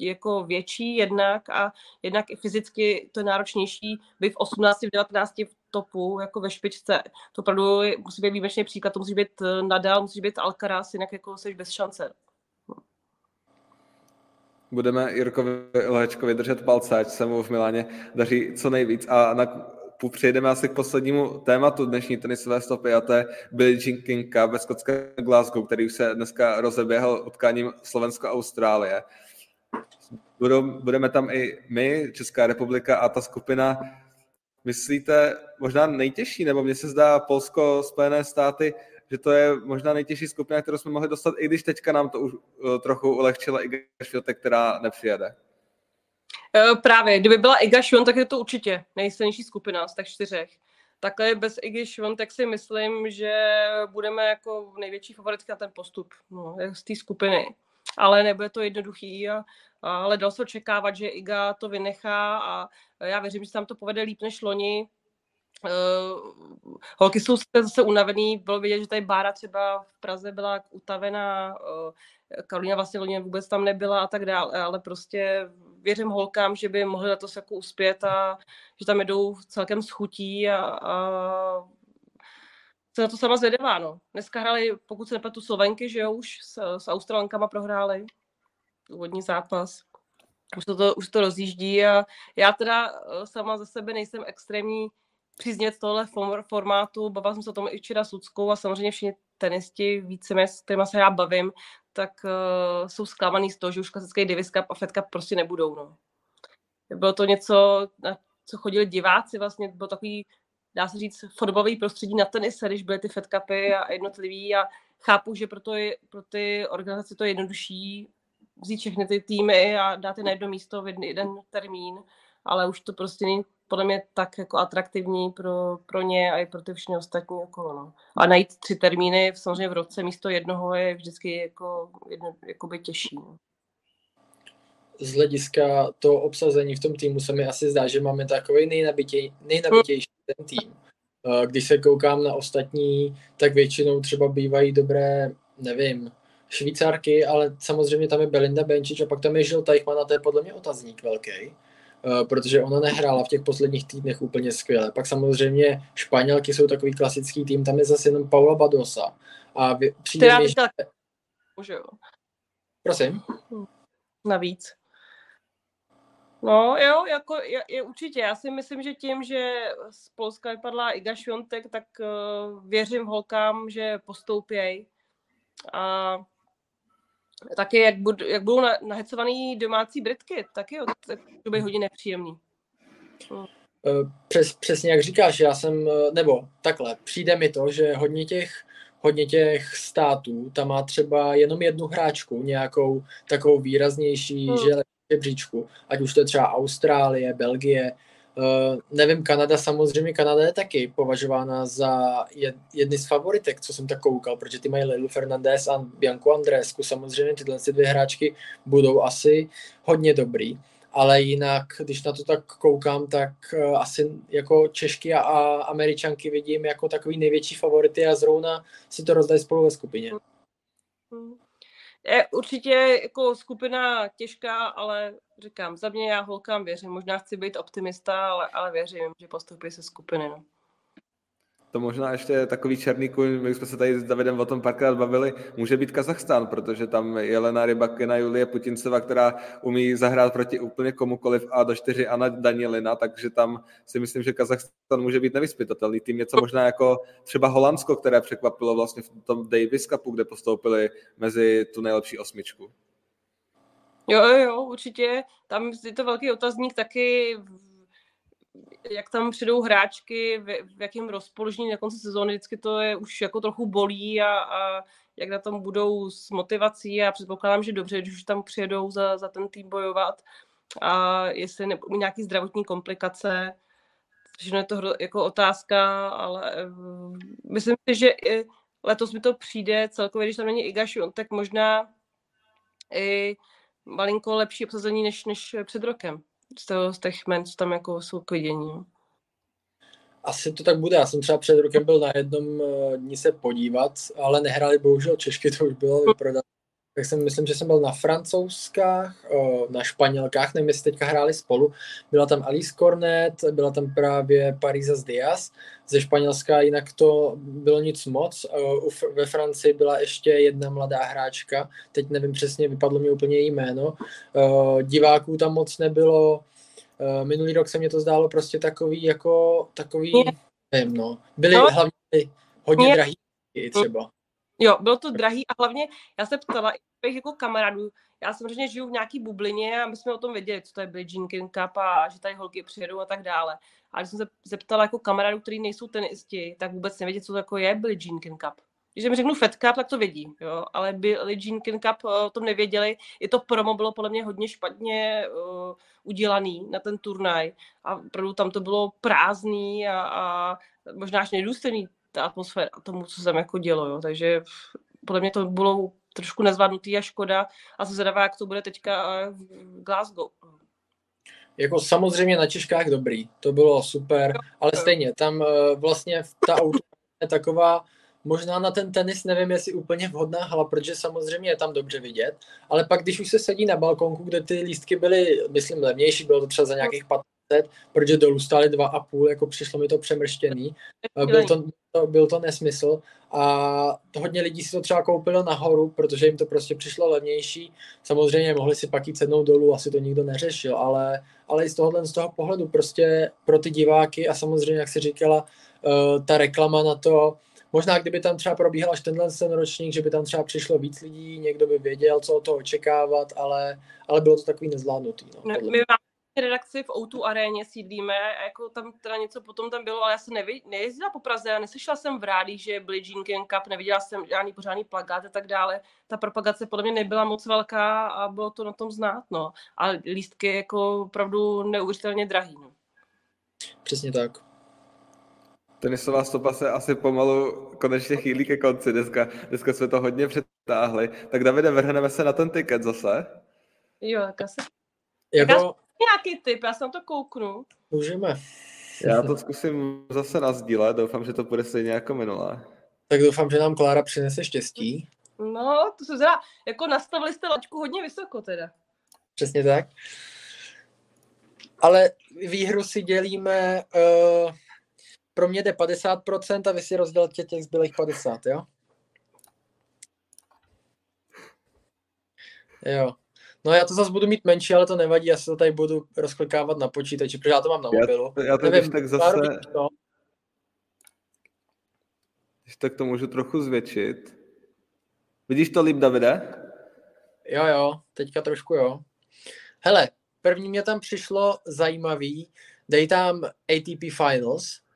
jako větší jednak a jednak i fyzicky to je náročnější být v 18, v 19 v topu, jako ve špičce. To opravdu musí být výjimečný příklad, to musí být eh, Nadal, musí být Alcaraz, jinak jako jsi bez šance. Budeme Jirkovi Lehečkovi držet palce, ať se mu v Miláně daří co nejvíc. A na přejdeme asi k poslednímu tématu dnešní tenisové stopy a to je Billie Jean King ve skotské Glasgow, který už se dneska rozeběhl utkáním Slovensko-Austrálie budeme tam i my, Česká republika a ta skupina, myslíte, možná nejtěžší, nebo mně se zdá Polsko, Spojené státy, že to je možná nejtěžší skupina, kterou jsme mohli dostat, i když teďka nám to už uh, trochu ulehčila Iga Šviotek, která nepřijede. E, právě, kdyby byla Iga Švion, tak je to určitě nejsilnější skupina z těch čtyřech. Takhle bez Igy tak si myslím, že budeme jako největší favoritka na ten postup no, z té skupiny. ale nebude to jednoduchý. A, ale dalo se očekávat, že Iga to vynechá a já věřím, že se tam to povede líp než loni. Uh, holky jsou zase unavený, bylo vidět, že tady Bára třeba v Praze byla utavená, uh, Karolina vlastně loni vůbec tam nebyla a tak dále, ale prostě věřím holkám, že by mohli letos jako uspět a že tam jedou celkem schutí a, a se na to sama zvědavá, no. Dneska hráli, pokud se nepletu, Slovenky, že jo, už s, s Australankama prohráli úvodní zápas. Už to, to, už to rozjíždí a já teda eh, sama za sebe nejsem extrémní přízněc tohle formátu. Bavila jsem se o tom i včera s Luckou a samozřejmě všichni tenisti, více s kterými se já bavím, tak uh, jsou zklamaný z toho, že už klasický Davis Cup a Fed Cup prostě nebudou. No. Bylo to něco, na co chodili diváci, vlastně bylo takový, dá se říct, fotbalový prostředí na tenise, když byly ty Fed Cupy a jednotlivý a chápu, že pro, to je, pro ty organizace to je jednodušší vzít všechny ty týmy a dát je na jedno místo v jeden, jeden termín, ale už to prostě není podle mě tak jako atraktivní pro, pro ně a i pro ty všechny ostatní okolo. No. A najít tři termíny samozřejmě v roce místo jednoho je vždycky jako, jedno, jakoby těžší. No. Z hlediska toho obsazení v tom týmu se mi asi zdá, že máme takový nejnabitěj, nejnabitější ten tým. Když se koukám na ostatní, tak většinou třeba bývají dobré, nevím, Švýcarky, ale samozřejmě tam je Belinda Benčič a pak tam je Žil Teichmann a to je podle mě otazník velký, eh, protože ona nehrála v těch posledních týdnech úplně skvěle. Pak samozřejmě Španělky jsou takový klasický tým, tam je zase jenom Paula Badosa. A přijde Která mi, že... Jo. Prosím? Navíc. No jo, jako je, je, určitě. Já si myslím, že tím, že z Polska vypadla Iga Šviontek, tak uh, věřím holkám, že postoupějí. A taky jak, bud, jak budou nahecovaný domácí Britky, taky jo, tak to by hodně nepříjemný. Hmm. Přes, přesně jak říkáš, já jsem, eh, nebo takhle, přijde mi to, že hodně těch, hodně těch států tam má třeba jenom jednu hráčku, nějakou takovou výraznější hmm. žebříčku, ať už to je třeba Austrálie, Belgie, Uh, nevím, Kanada samozřejmě, Kanada je taky považována za jed, jedny z favoritek, co jsem tak koukal, protože ty mají Leilu Fernandez a Bianco Andrésku, samozřejmě tyhle dvě hráčky budou asi hodně dobrý, ale jinak, když na to tak koukám, tak uh, asi jako Češky a, a Američanky vidím jako takový největší favority a zrovna si to rozdají spolu ve skupině. Hmm je určitě jako skupina těžká, ale říkám, za mě já holkám věřím. Možná chci být optimista, ale, ale věřím, že postoupí se skupiny. No to možná ještě takový černý kůň, my jsme se tady s Davidem o tom párkrát bavili, může být Kazachstán, protože tam Jelena Rybakina, Julie Putinceva, která umí zahrát proti úplně komukoliv a do čtyři Anna Danielina, takže tam si myslím, že Kazachstán může být nevyspytatelný tým. Něco možná jako třeba Holandsko, které překvapilo vlastně v tom Davis Cupu, kde postoupili mezi tu nejlepší osmičku. Jo, jo, určitě. Tam je to velký otazník taky jak tam přijdou hráčky, v, v jakém rozpoložení na konci sezóny, vždycky to je už jako trochu bolí a, a jak na tom budou s motivací. A předpokládám, že dobře, když už tam přijedou za, za ten tým bojovat a jestli nebudou nějaký zdravotní komplikace, všechno je to jako otázka, ale uh, myslím si, že i letos mi to přijde celkově, když tam není Iga tak možná i malinko lepší obsazení než, než před rokem z, toho, z těch men, co tam jako jsou k vidění. Asi to tak bude. Já jsem třeba před rokem byl na jednom eh, dní se podívat, ale nehráli bohužel Češky, to už bylo vyprodané tak jsem myslím, že jsem byl na francouzskách, na španělkách, nevím, jestli teďka hráli spolu. Byla tam Alice Cornet, byla tam právě Parisa Diaz ze Španělska, jinak to bylo nic moc. Ve Francii byla ještě jedna mladá hráčka, teď nevím přesně, vypadlo mi úplně její jméno. Diváků tam moc nebylo, minulý rok se mě to zdálo prostě takový, jako takový, nevím, no. Byly no. hlavně hodně drahý třeba. Jo, bylo to drahý a hlavně já se ptala i jako kamarádů, já samozřejmě žiju v nějaký bublině a my jsme o tom věděli, co to je Billie Jean King Cup a že tady holky přijedou a tak dále. A když jsem se zeptala jako kamarádů, kteří nejsou tenisti, tak vůbec nevědí, co to jako je Billie Jean King Cup. Když mi řeknu Fed Cup, tak to vědí, jo, ale Billie Jean King Cup eh, o tom nevěděli. I to promo bylo podle mě hodně špatně uh, udělaný na ten turnaj a opravdu tam to bylo prázdný a, a možná až nedůstojný ta atmosféra tomu, co se tam jako dělo, jo. takže podle mě to bylo trošku nezvládnutý a škoda a jsem zvědavá, jak to bude teďka eh, v Glasgow. Jako samozřejmě na Češkách dobrý, to bylo super, ale stejně, tam vlastně ta auto je taková, možná na ten tenis nevím, jestli úplně vhodná hala, protože samozřejmě je tam dobře vidět, ale pak když už se sedí na balkonku, kde ty lístky byly, myslím, levnější, bylo to třeba za nějakých 15 protože dolů stály dva a půl, jako přišlo mi to přemrštěný. Byl to, byl to nesmysl a hodně lidí si to třeba koupilo nahoru, protože jim to prostě přišlo levnější. Samozřejmě mohli si pak jít sednout dolů, asi to nikdo neřešil, ale, ale i z tohohle z toho pohledu prostě pro ty diváky a samozřejmě, jak si říkala, uh, ta reklama na to, Možná kdyby tam třeba probíhal až tenhle ten ročník, že by tam třeba přišlo víc lidí, někdo by věděl, co od toho očekávat, ale, ale bylo to takový nezvládnutý. No, my máme redakci v O2 aréně sídlíme a jako tam teda něco potom tam bylo, ale já jsem nevě, nejezdila po Praze neslyšela jsem v rádích, že byly Jean Cup, neviděla jsem žádný pořádný plagát a tak dále. Ta propagace podle mě nebyla moc velká a bylo to na tom znát, no. A lístky jako opravdu neuvěřitelně drahý, no. Přesně tak. Tenisová stopa se asi pomalu konečně chýlí ke konci. Dneska, dneska jsme to hodně přetáhli. Tak Davide, vrhneme se na ten tiket zase. Jo, tak asi. Jako, nějaký tip, já se na to kouknu. Můžeme. Já to zkusím zase nazdílet, doufám, že to bude stejně jako minulé. Tak doufám, že nám Klára přinese štěstí. No, to se zda, jako nastavili jste laťku hodně vysoko teda. Přesně tak. Ale výhru si dělíme, uh, pro mě jde 50% a vy si rozdělte těch zbylých 50, jo? Jo. No já to zase budu mít menší, ale to nevadí, já se to tady budu rozklikávat na počítači, protože já to mám na mobilu. Já, já to Nevím, tak zase... To. Když tak to můžu trochu zvětšit. Vidíš to líp, Davide? Jo, jo, teďka trošku jo. Hele, první mě tam přišlo zajímavý, dej tam ATP Finals.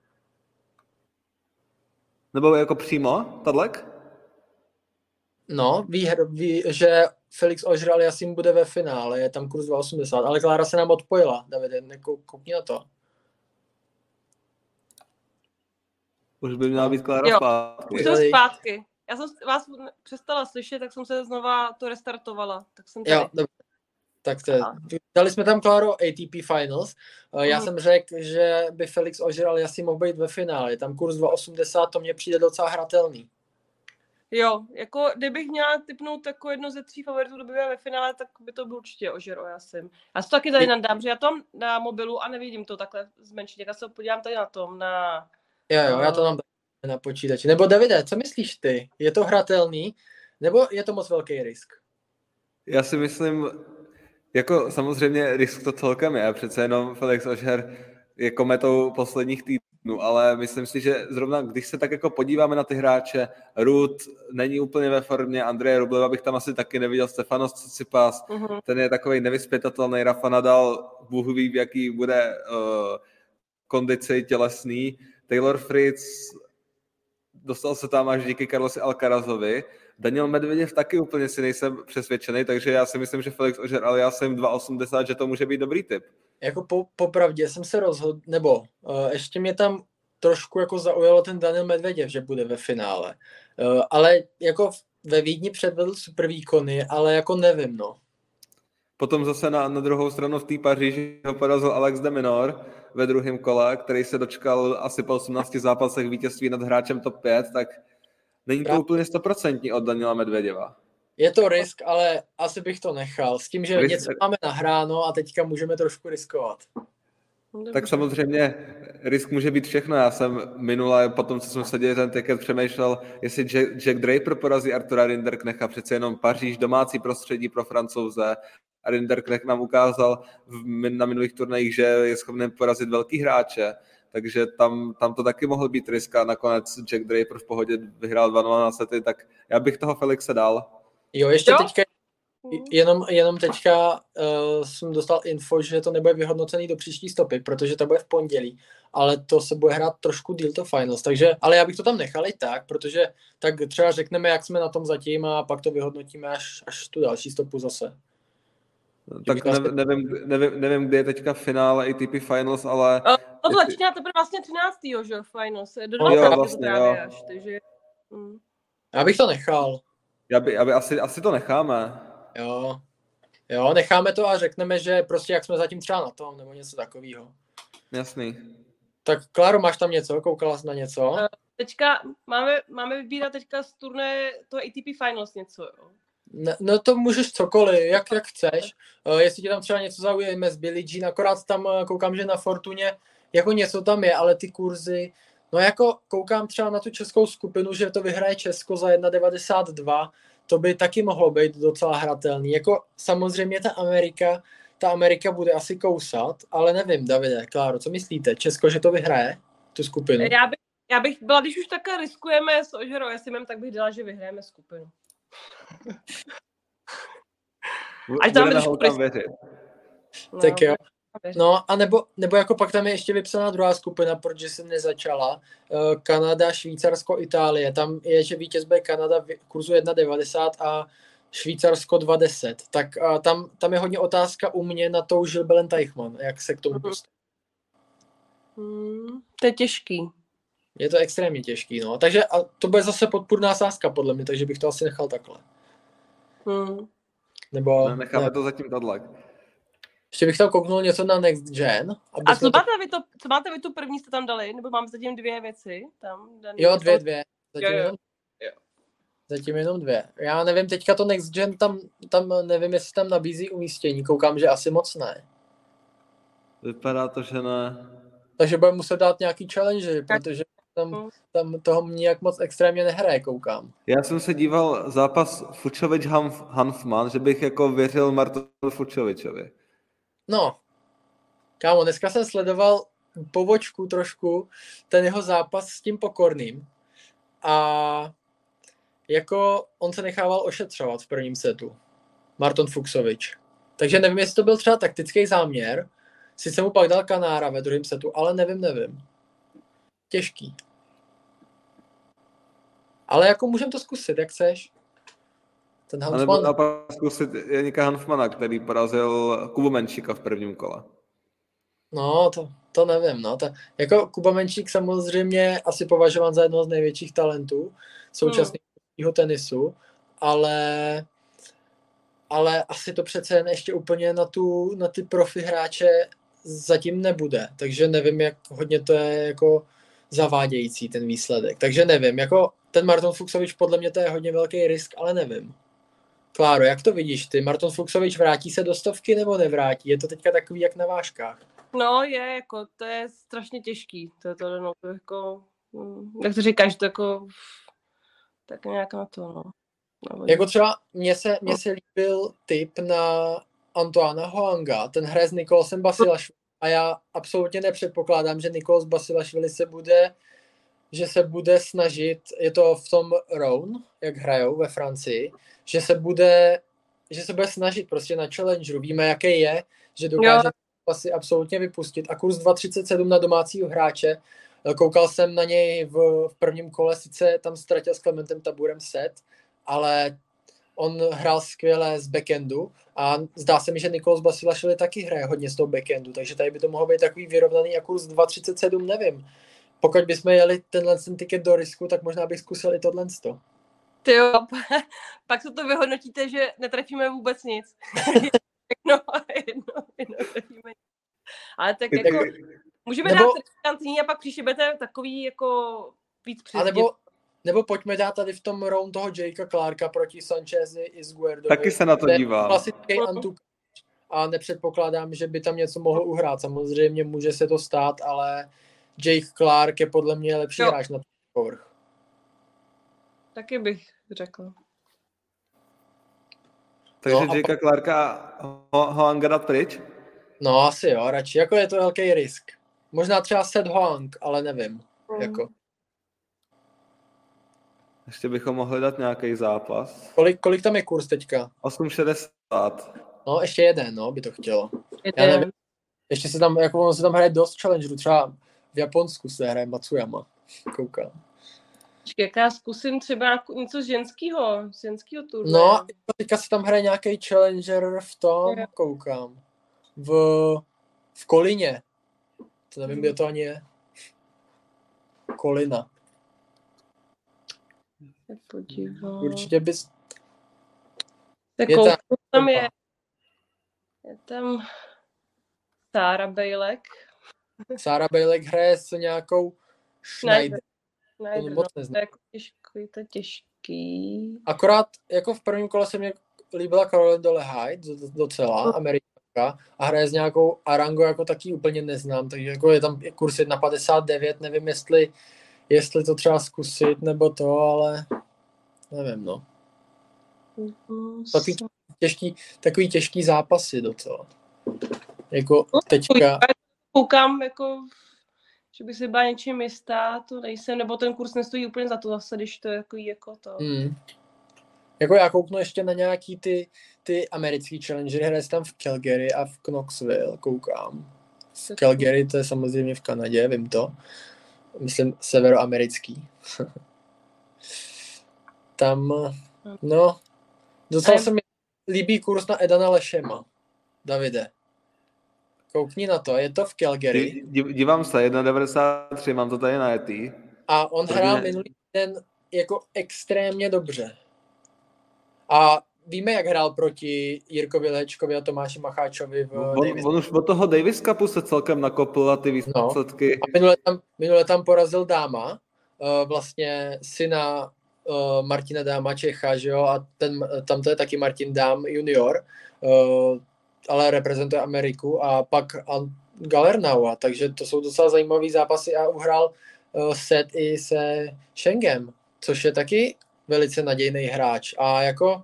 Nebo jako přímo, tadlek? No, výhr, vý, že Felix ožral Jasim bude ve finále, je tam kurz 2,80, ale Klára se nám odpojila, Davide, koukni na to. Už by měla být Klára jo, zpátky. Už jsem zpátky. Já jsem vás přestala slyšet, tak jsem se znova to restartovala. Tak jsem tady. Jo, dobře. Tak to je. Dali jsme tam Kláro ATP Finals. Já mm. jsem řekl, že by Felix ožral Jasim mohl být ve finále. Tam kurz 2,80, to mně přijde docela hratelný. Jo, jako kdybych měla typnout jako jedno ze tří favoritů, kdo by ve finále, tak by to byl určitě Ožero, já jsem. Já si to taky tady nadám, že já to na mobilu a nevidím to takhle zmenšit. Já se podívám tady na tom, na... Jo, jo, já to mám na počítači. Nebo Davide, co myslíš ty? Je to hratelný, nebo je to moc velký risk? Já si myslím, jako samozřejmě risk to celkem je, přece jenom Felix Ožer je kometou posledních týdnů ale myslím si, že zrovna když se tak jako podíváme na ty hráče, Rud není úplně ve formě, Andreje Rubleva bych tam asi taky neviděl, Stefanos Tsitsipas, uh-huh. ten je takový nevyspětatelný, Rafa Nadal, Bůh ví, v jaký bude uh, kondici tělesný, Taylor Fritz dostal se tam až díky Carlosi Alcarazovi, Daniel Medveděv taky úplně si nejsem přesvědčený, takže já si myslím, že Felix Ožer, ale já jsem 2,80, že to může být dobrý typ jako po, popravdě jsem se rozhodl, nebo uh, ještě mě tam trošku jako zaujalo ten Daniel Medveděv, že bude ve finále. Uh, ale jako ve Vídni předvedl super výkony, ale jako nevím, no. Potom zase na, na druhou stranu v té Paříži ho porazil Alex de Minor ve druhém kole, který se dočkal asi po 18 zápasech vítězství nad hráčem top 5, tak není to úplně stoprocentní od Daniela Medvěděva. Je to risk, ale asi bych to nechal. S tím, že risk... něco máme nahráno a teďka můžeme trošku riskovat. Tak samozřejmě risk může být všechno. Já jsem minule, potom co jsme seděli ten ticket, přemýšlel, jestli Jack, Jack Draper porazí Artura Rinderknecha, přece jenom Paříž, domácí prostředí pro francouze. A Rinderknech nám ukázal v, na minulých turnajích, že je schopný porazit velký hráče, takže tam, tam to taky mohl být risk a nakonec Jack Draper v pohodě vyhrál 2 na sety, tak já bych toho Felixe dal. Jo, ještě jo? teďka, jenom, jenom teďka uh, jsem dostal info, že to nebude vyhodnocený do příští stopy, protože to bude v pondělí, ale to se bude hrát trošku deal to finals, takže, ale já bych to tam nechal i tak, protože tak třeba řekneme, jak jsme na tom zatím a pak to vyhodnotíme až, až tu další stopu zase. No, tak nevím, nevím, nevím, nevím, kdy je teďka finále ATP Finals, ale... To začíná teprve vlastně 13. že Finals, do 20. jo, vlastně, jo. až, takže... Mm. Já bych to nechal. Já by, já by asi, asi to necháme. Jo. Jo, necháme to a řekneme, že prostě jak jsme zatím třeba na tom, nebo něco takového. Jasný. Tak Kláro, máš tam něco? Koukala jsi na něco? Teďka máme, máme vybírat teďka z turné toho ATP Finals něco, jo. Ne, no to můžeš cokoliv, jak, jak chceš. Uh, jestli tě tam třeba něco zaujíme z Billie Jean, akorát tam uh, koukám, že na Fortuně jako něco tam je, ale ty kurzy, no jako koukám třeba na tu českou skupinu, že to vyhraje Česko za 1,92, to by taky mohlo být docela hratelný. Jako samozřejmě ta Amerika, ta Amerika bude asi kousat, ale nevím, Davide, Kláro, co myslíte? Česko, že to vyhraje, tu skupinu? Já bych, já bych byla, když už takhle riskujeme s Ožerou Jesimem, tak bych dala, že vyhrajeme skupinu. <laughs> Až tam Budeme risk- věřit. No, tak jo. No a nebo, nebo jako pak tam je ještě vypsaná druhá skupina, protože jsem nezačala. Eh, Kanada, Švýcarsko, Itálie. Tam je, že vítěz bude Kanada v kurzu 1,90 a Švýcarsko 2,10. Tak a tam, tam je hodně otázka u mě na tou Žilbelen Teichmann, jak se k tomu Mhm. postaví. Hmm, to je těžký. Je to extrémně těžký, no. Takže a to bude zase podpůrná sázka, podle mě, takže bych to asi nechal takhle. Hmm. Nebo Ne, necháme ne, to zatím tohle. Ještě bych tam kouknul něco na Next Gen. Aby A co to... máte, vy to, co máte vy tu první jste tam dali? Nebo máme zatím dvě věci? Tam, daný, Jo, dvě, dvě. Zatím, Jo, jo. Jenom, Jo. zatím jenom dvě. Já nevím, teďka to Next Gen tam, tam nevím, jestli tam nabízí umístění. Koukám, že asi moc ne. Vypadá to, že ne. Takže budeme muset dát nějaký challenge, Tak. protože tam, Mm. tam toho nějak moc extrémně nehraje, koukám. Já jsem se díval zápas Fučovič Hanf, Hanfman, že bych jako věřil Martinu Fučovičovi. No, kámo, dneska jsem sledoval povočku trošku, ten jeho zápas s tím pokorným a jako on se nechával ošetřovat v prvním setu. Marton Fuxovič. Takže nevím, jestli to byl třeba taktický záměr, sice mu pak dal Kanára ve druhém setu, ale nevím, nevím. Těžký. Ale jako můžem to zkusit, jak chceš. Ten A nebo naopak zkusit Janika Hanfmana, který porazil Kubu Menšika v prvním kole. No, to, to nevím, no. To, jako Kuba Menšík samozřejmě asi považován za jednoho z největších talentů současného tenisu, ale ale asi to přece jen ještě úplně na, tu, na ty profi hráče zatím nebude, takže nevím, jak hodně to je jako zavádějící ten výsledek, takže nevím, jako ten Marton Fuxovič podle mě to je hodně velký risk, ale nevím. Kláro, jak to vidíš ty? Marton Fuxovič vrátí se do stovky nebo nevrátí? Je to teďka takový jak na vážkách. No je, jako, to je strašně těžký. To je to, no, to je jako, hm, jak to říkáš, to jako, tak nějak na to, no. no Jako třeba mně se, mně se líbil tip na Antoana Hoanga, ten hraje s Nikolosem Basilašvili a já absolutně nepředpokládám, že Nikolos Basilašvili se bude že se bude snažit, je to v tom Roun, jak hrajou ve Francii, že se bude, že se bude snažit prostě na Challengeru. Víme, jaký je, že dokáže asi absolutně vypustit. A kurz 2,37 na domácího hráče, koukal jsem na něj v, v prvním kole, sice tam ztratil s Klementem Taburem set, ale on hrál skvěle z backendu a zdá se mi, že Nikolos Basilašvili taky hraje hodně z toho backendu, takže tady by to mohlo být takový vyrovnaný a kurz 2,37 nevím. Pokud bychom jeli tenhle ten tiket do risku, tak možná bych zkusil i tohle. Ty jo, <laughs> pak se to vyhodnotíte, že netrefíme vůbec nic. <laughs> no, jedno, jedno trefíme. Ale tak jako, můžeme Nebo- dát riskantní a pak příště budete takový jako víc A přizdit. nebo, nebo pojďme dát tady v tom round toho Jakea Clarka proti Sanchezi i Sguardovi. Taky se na to dívám. Klasický antuk a nepředpokládám, že by tam něco mohl uhrát. Samozřejmě může se to stát, ale Jake Clark je podle mě lepší Jo. hráč na ten povrch. Taky bych řekl. Takže No a Jakea Clarka ho, Hoanga dát pryč? No asi jo, radši. Jako je to velký risk. Možná třeba Seth Hoang, ale nevím. Mm. Jako. Ještě bychom mohli dát nějaký zápas. Kolik, kolik tam je kurz teďka? 8,60. No, ještě jeden, no, by to chtělo. Je Já nevím. Ještě se tam, jako ono se tam hraje dost challengerů, třeba v Japonsku se hraje Matsuyama. Koukám. Počkej, já zkusím třeba něco z ženského, z ženského turnaje. No, a teďka se tam hraje nějaký challenger v tom, Jo. koukám. V, v Kolině. To nevím, kde to ani je. Kolina. Se podívám. Určitě bys, Tak je tam- tam je, je tam Sára Bejlek. Sára Bejlek hraje s nějakou Schneider. Schneider, moc no, to je jako těžký, to je těžký. Akorát jako v prvním kole se mě líbila Caroline Dole Hyde do- docela, američanka, a hraje s nějakou Arango jako taky úplně neznám, takže jako je tam kurz 1,59, nevím jestli, jestli to třeba zkusit nebo to, ale nevím no. Takový těžký, takový těžký zápasy docela. Jako teďka, Koukám, jako, že by se byla něčím jistá, to nejsem, nebo ten kurz nestojí úplně za to zase, když to je jako, jako to. Hmm. Jako já kouknu ještě na nějaký ty, ty americký challengery, hraje tam v Calgary a v Knoxville, koukám. V Calgary to je samozřejmě v Kanadě, vím to. Myslím severoamerický. <laughs> tam, no, docela se mi líbí kurz na Edana Lešema. Davide. Koukni na to, je to v Calgary Dí- dí- Dívám se, 1,93, mám to tady na etý. a on hrál minulý den jako extrémně dobře. A víme, jak hrál proti Jirkovi Lečkovi a Tomáši Macháčovi v On, Davis. on už od toho Davis Cupu se celkem nakopl a ty výsledky. A minule tam, minule tam porazil Dáma, uh, vlastně syna uh, Martina Dáma Čecha, že jo, a ten, tam to je taky Martin Dám junior, uh, ale reprezentuje Ameriku a pak Galernaua, takže to jsou docela zajímavý zápasy a uhrál uh, set i se Schengem, což je taky velice nadějný hráč a jako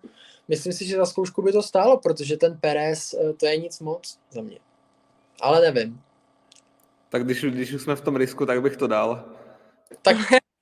myslím si, že za zkoušku by to stálo, protože ten Perez uh, to je nic moc za mě. Ale nevím. Tak když, když už jsme v tom risku, tak bych to dal. Tak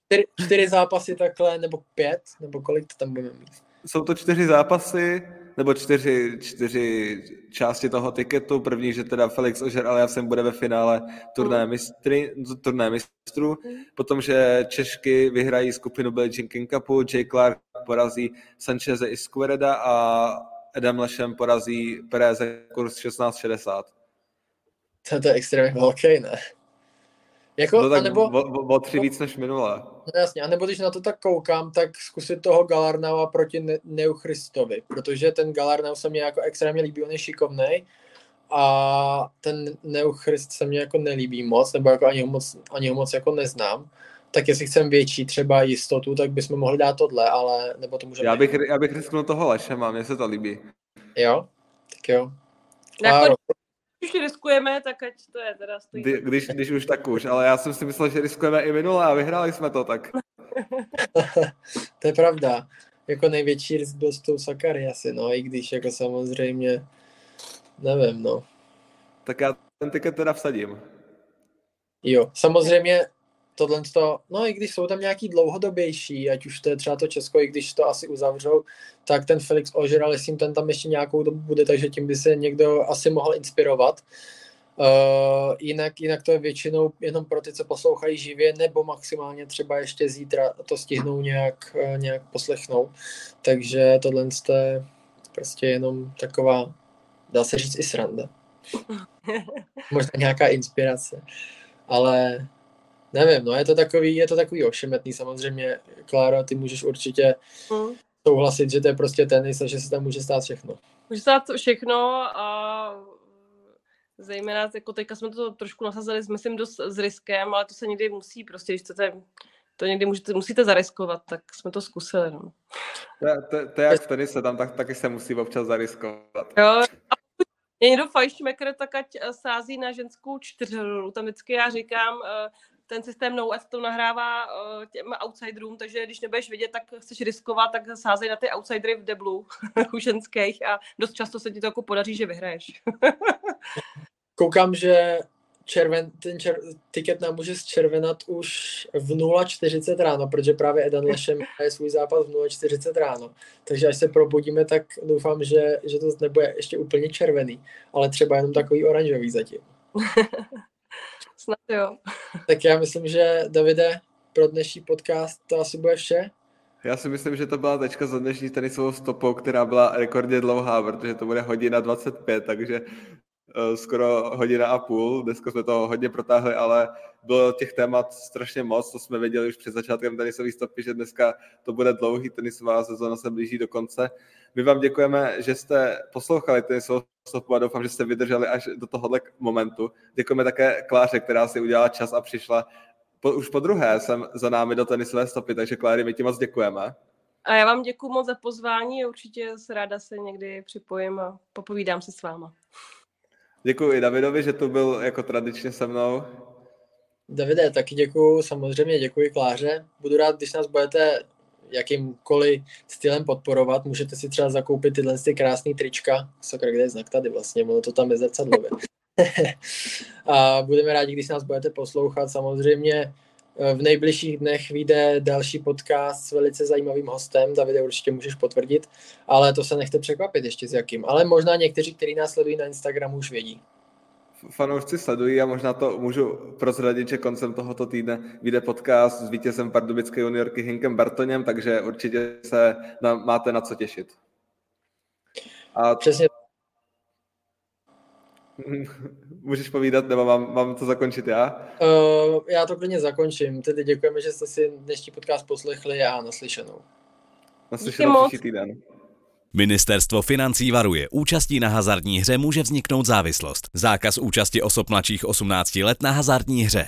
čtyři, čtyři zápasy takhle, nebo pět, nebo kolik to tam budeme mít. Jsou to čtyři zápasy, nebo čtyři, čtyři části toho tiketu. První, že teda Felix Ožer Aliasem bude ve finále turnaje, mistry, turnaje mistrů. Potom, že Češky vyhrají skupinu Billie Jean King Cupu, Jay Clark porazí Sancheze i Squereda a Adam Lešem porazí Pereze kurz 1660. To, to je extrémně velký, ne? Jako, No tak anebo, o, o, o tři víc než minule. No jasně, anebo když na to tak koukám, tak zkusit toho Galarnaua proti ne- Neuchristovi, protože ten Galarnau se mě jako extrémně líbí, on je šikovnej a ten Neuchrist se mě jako nelíbí moc, nebo jako ani ho moc, ani ho moc jako neznám. Tak jestli chcem větší třeba jistotu, tak bychom mohli dát tohle, ale nebo to můžeme... Já bych, já bych risknul toho Lešema, mně se to líbí. Jo? Tak jo. Jako, Když riskujeme, tak ať to je teda stojí. Kdy, když, když už tak už, ale já jsem si myslel, že riskujeme i minule a vyhráli jsme to, tak <laughs> to je pravda. Jako největší risk byl s tou Sakary asi, no, i když jako samozřejmě, nevím, no. tak já ten tiket teda vsadím. Jo, samozřejmě tohle to, no i když jsou tam nějaký dlouhodobější, ať už to je třeba to Česko, i když to asi uzavřou, tak ten Felix s tím ten tam ještě nějakou dobu bude, takže tím by se někdo asi mohl inspirovat. Uh, jinak, jinak to je většinou jenom pro ty, co poslouchají živě, nebo maximálně třeba ještě zítra to stihnou nějak, uh, nějak poslechnout. Takže tohle je prostě jenom taková, dá se říct i sranda. <laughs> Možná nějaká inspirace. Ale nevím, no je to takový, je to takový ošemetný samozřejmě. Klára, ty můžeš určitě Hm. souhlasit, že to je prostě tenis a že se tam může stát všechno. Může stát všechno a zejména jako teďka jsme to trošku nasazili, myslím, dost s riskem, ale to se někdy musí prostě, když chcete, to někdy můžete, musíte zariskovat, tak jsme to zkusili. No. To, je- to, to je jak v tenise, tam tak, taky se musí občas zariskovat. Jo, a pokud je někdo fajšmekr, tak ať eh, sází na ženskou čtyřhru. Tam vždycky já říkám, eh, ten systém no to nahrává eh, těm outsiderům, takže když nebudeš vidět, tak chceš riskovat, tak sázej na ty outsidery v deblu <laughs> ženských a dost často se ti to jako podaří, že vyhraješ. <laughs> Koukám, že červen, ten čer, tiket nám může zčervenat už v 0.40 ráno, protože právě Edan Lešem je svůj zápas v 0.40 ráno. Takže až se probudíme, tak doufám, že, že to nebude ještě úplně červený, ale třeba jenom takový oranžový zatím. <laughs> Snad jo. Tak já myslím, že Davide, pro dnešní podcast to asi bude vše. Já si myslím, že to byla tečka za dnešní tenisovou stopou, která byla rekordně dlouhá, protože to bude hodina 25, takže skoro hodina a půl. Dneska jsme to hodně protáhli, ale bylo těch témat strašně moc, to jsme věděli už před začátkem tenisové stopy, že dneska to bude dlouhý, tenisová sezóna se blíží do konce. My vám děkujeme, že jste poslouchali tenisovou stopu a doufám, že jste vydrželi až do tohohle momentu. Děkujeme také Kláře, která si udělala čas a přišla po, už po druhé jsem za námi do tenisové stopy, takže Kláry, my ti moc děkujeme. A já vám děkuji moc za pozvání určitě se ráda se někdy připojím a popovídám se s váma. Děkuji Davidovi, že tu byl jako tradičně se mnou. Davide, taky děkuji, samozřejmě děkuji Kláře. Budu rád, když nás budete jakýmkoliv stylem podporovat. Můžete si třeba zakoupit tyhle ty krásné trička. Sakra, kde je znak tady vlastně, ono to tam je zrcadlově. <laughs> a budeme rádi, když nás budete poslouchat. Samozřejmě v nejbližších dnech vyjde další podcast s velice zajímavým hostem, Davide určitě můžeš potvrdit, ale to se nechte překvapit ještě s jakým. Ale možná někteří, kteří nás sledují na Instagramu, už vědí. Fanoušci sledují a možná to můžu prozradit, že koncem tohoto týdne vyjde podcast s vítězem pardubické juniorky Hinkem Bartoněm, takže určitě se na, máte na co těšit. A Přesně <laughs> Můžeš povídat, nebo mám, mám to zakončit já? Uh, já to klidně zakončím. Tedy děkujeme, že jste si dnešní podcast poslechli a naslyšenou. Naslyšenou příští týden. Ministerstvo financí varuje, účastí na hazardní hře může vzniknout závislost. Zákaz účasti osob mladších 18 let na hazardní hře.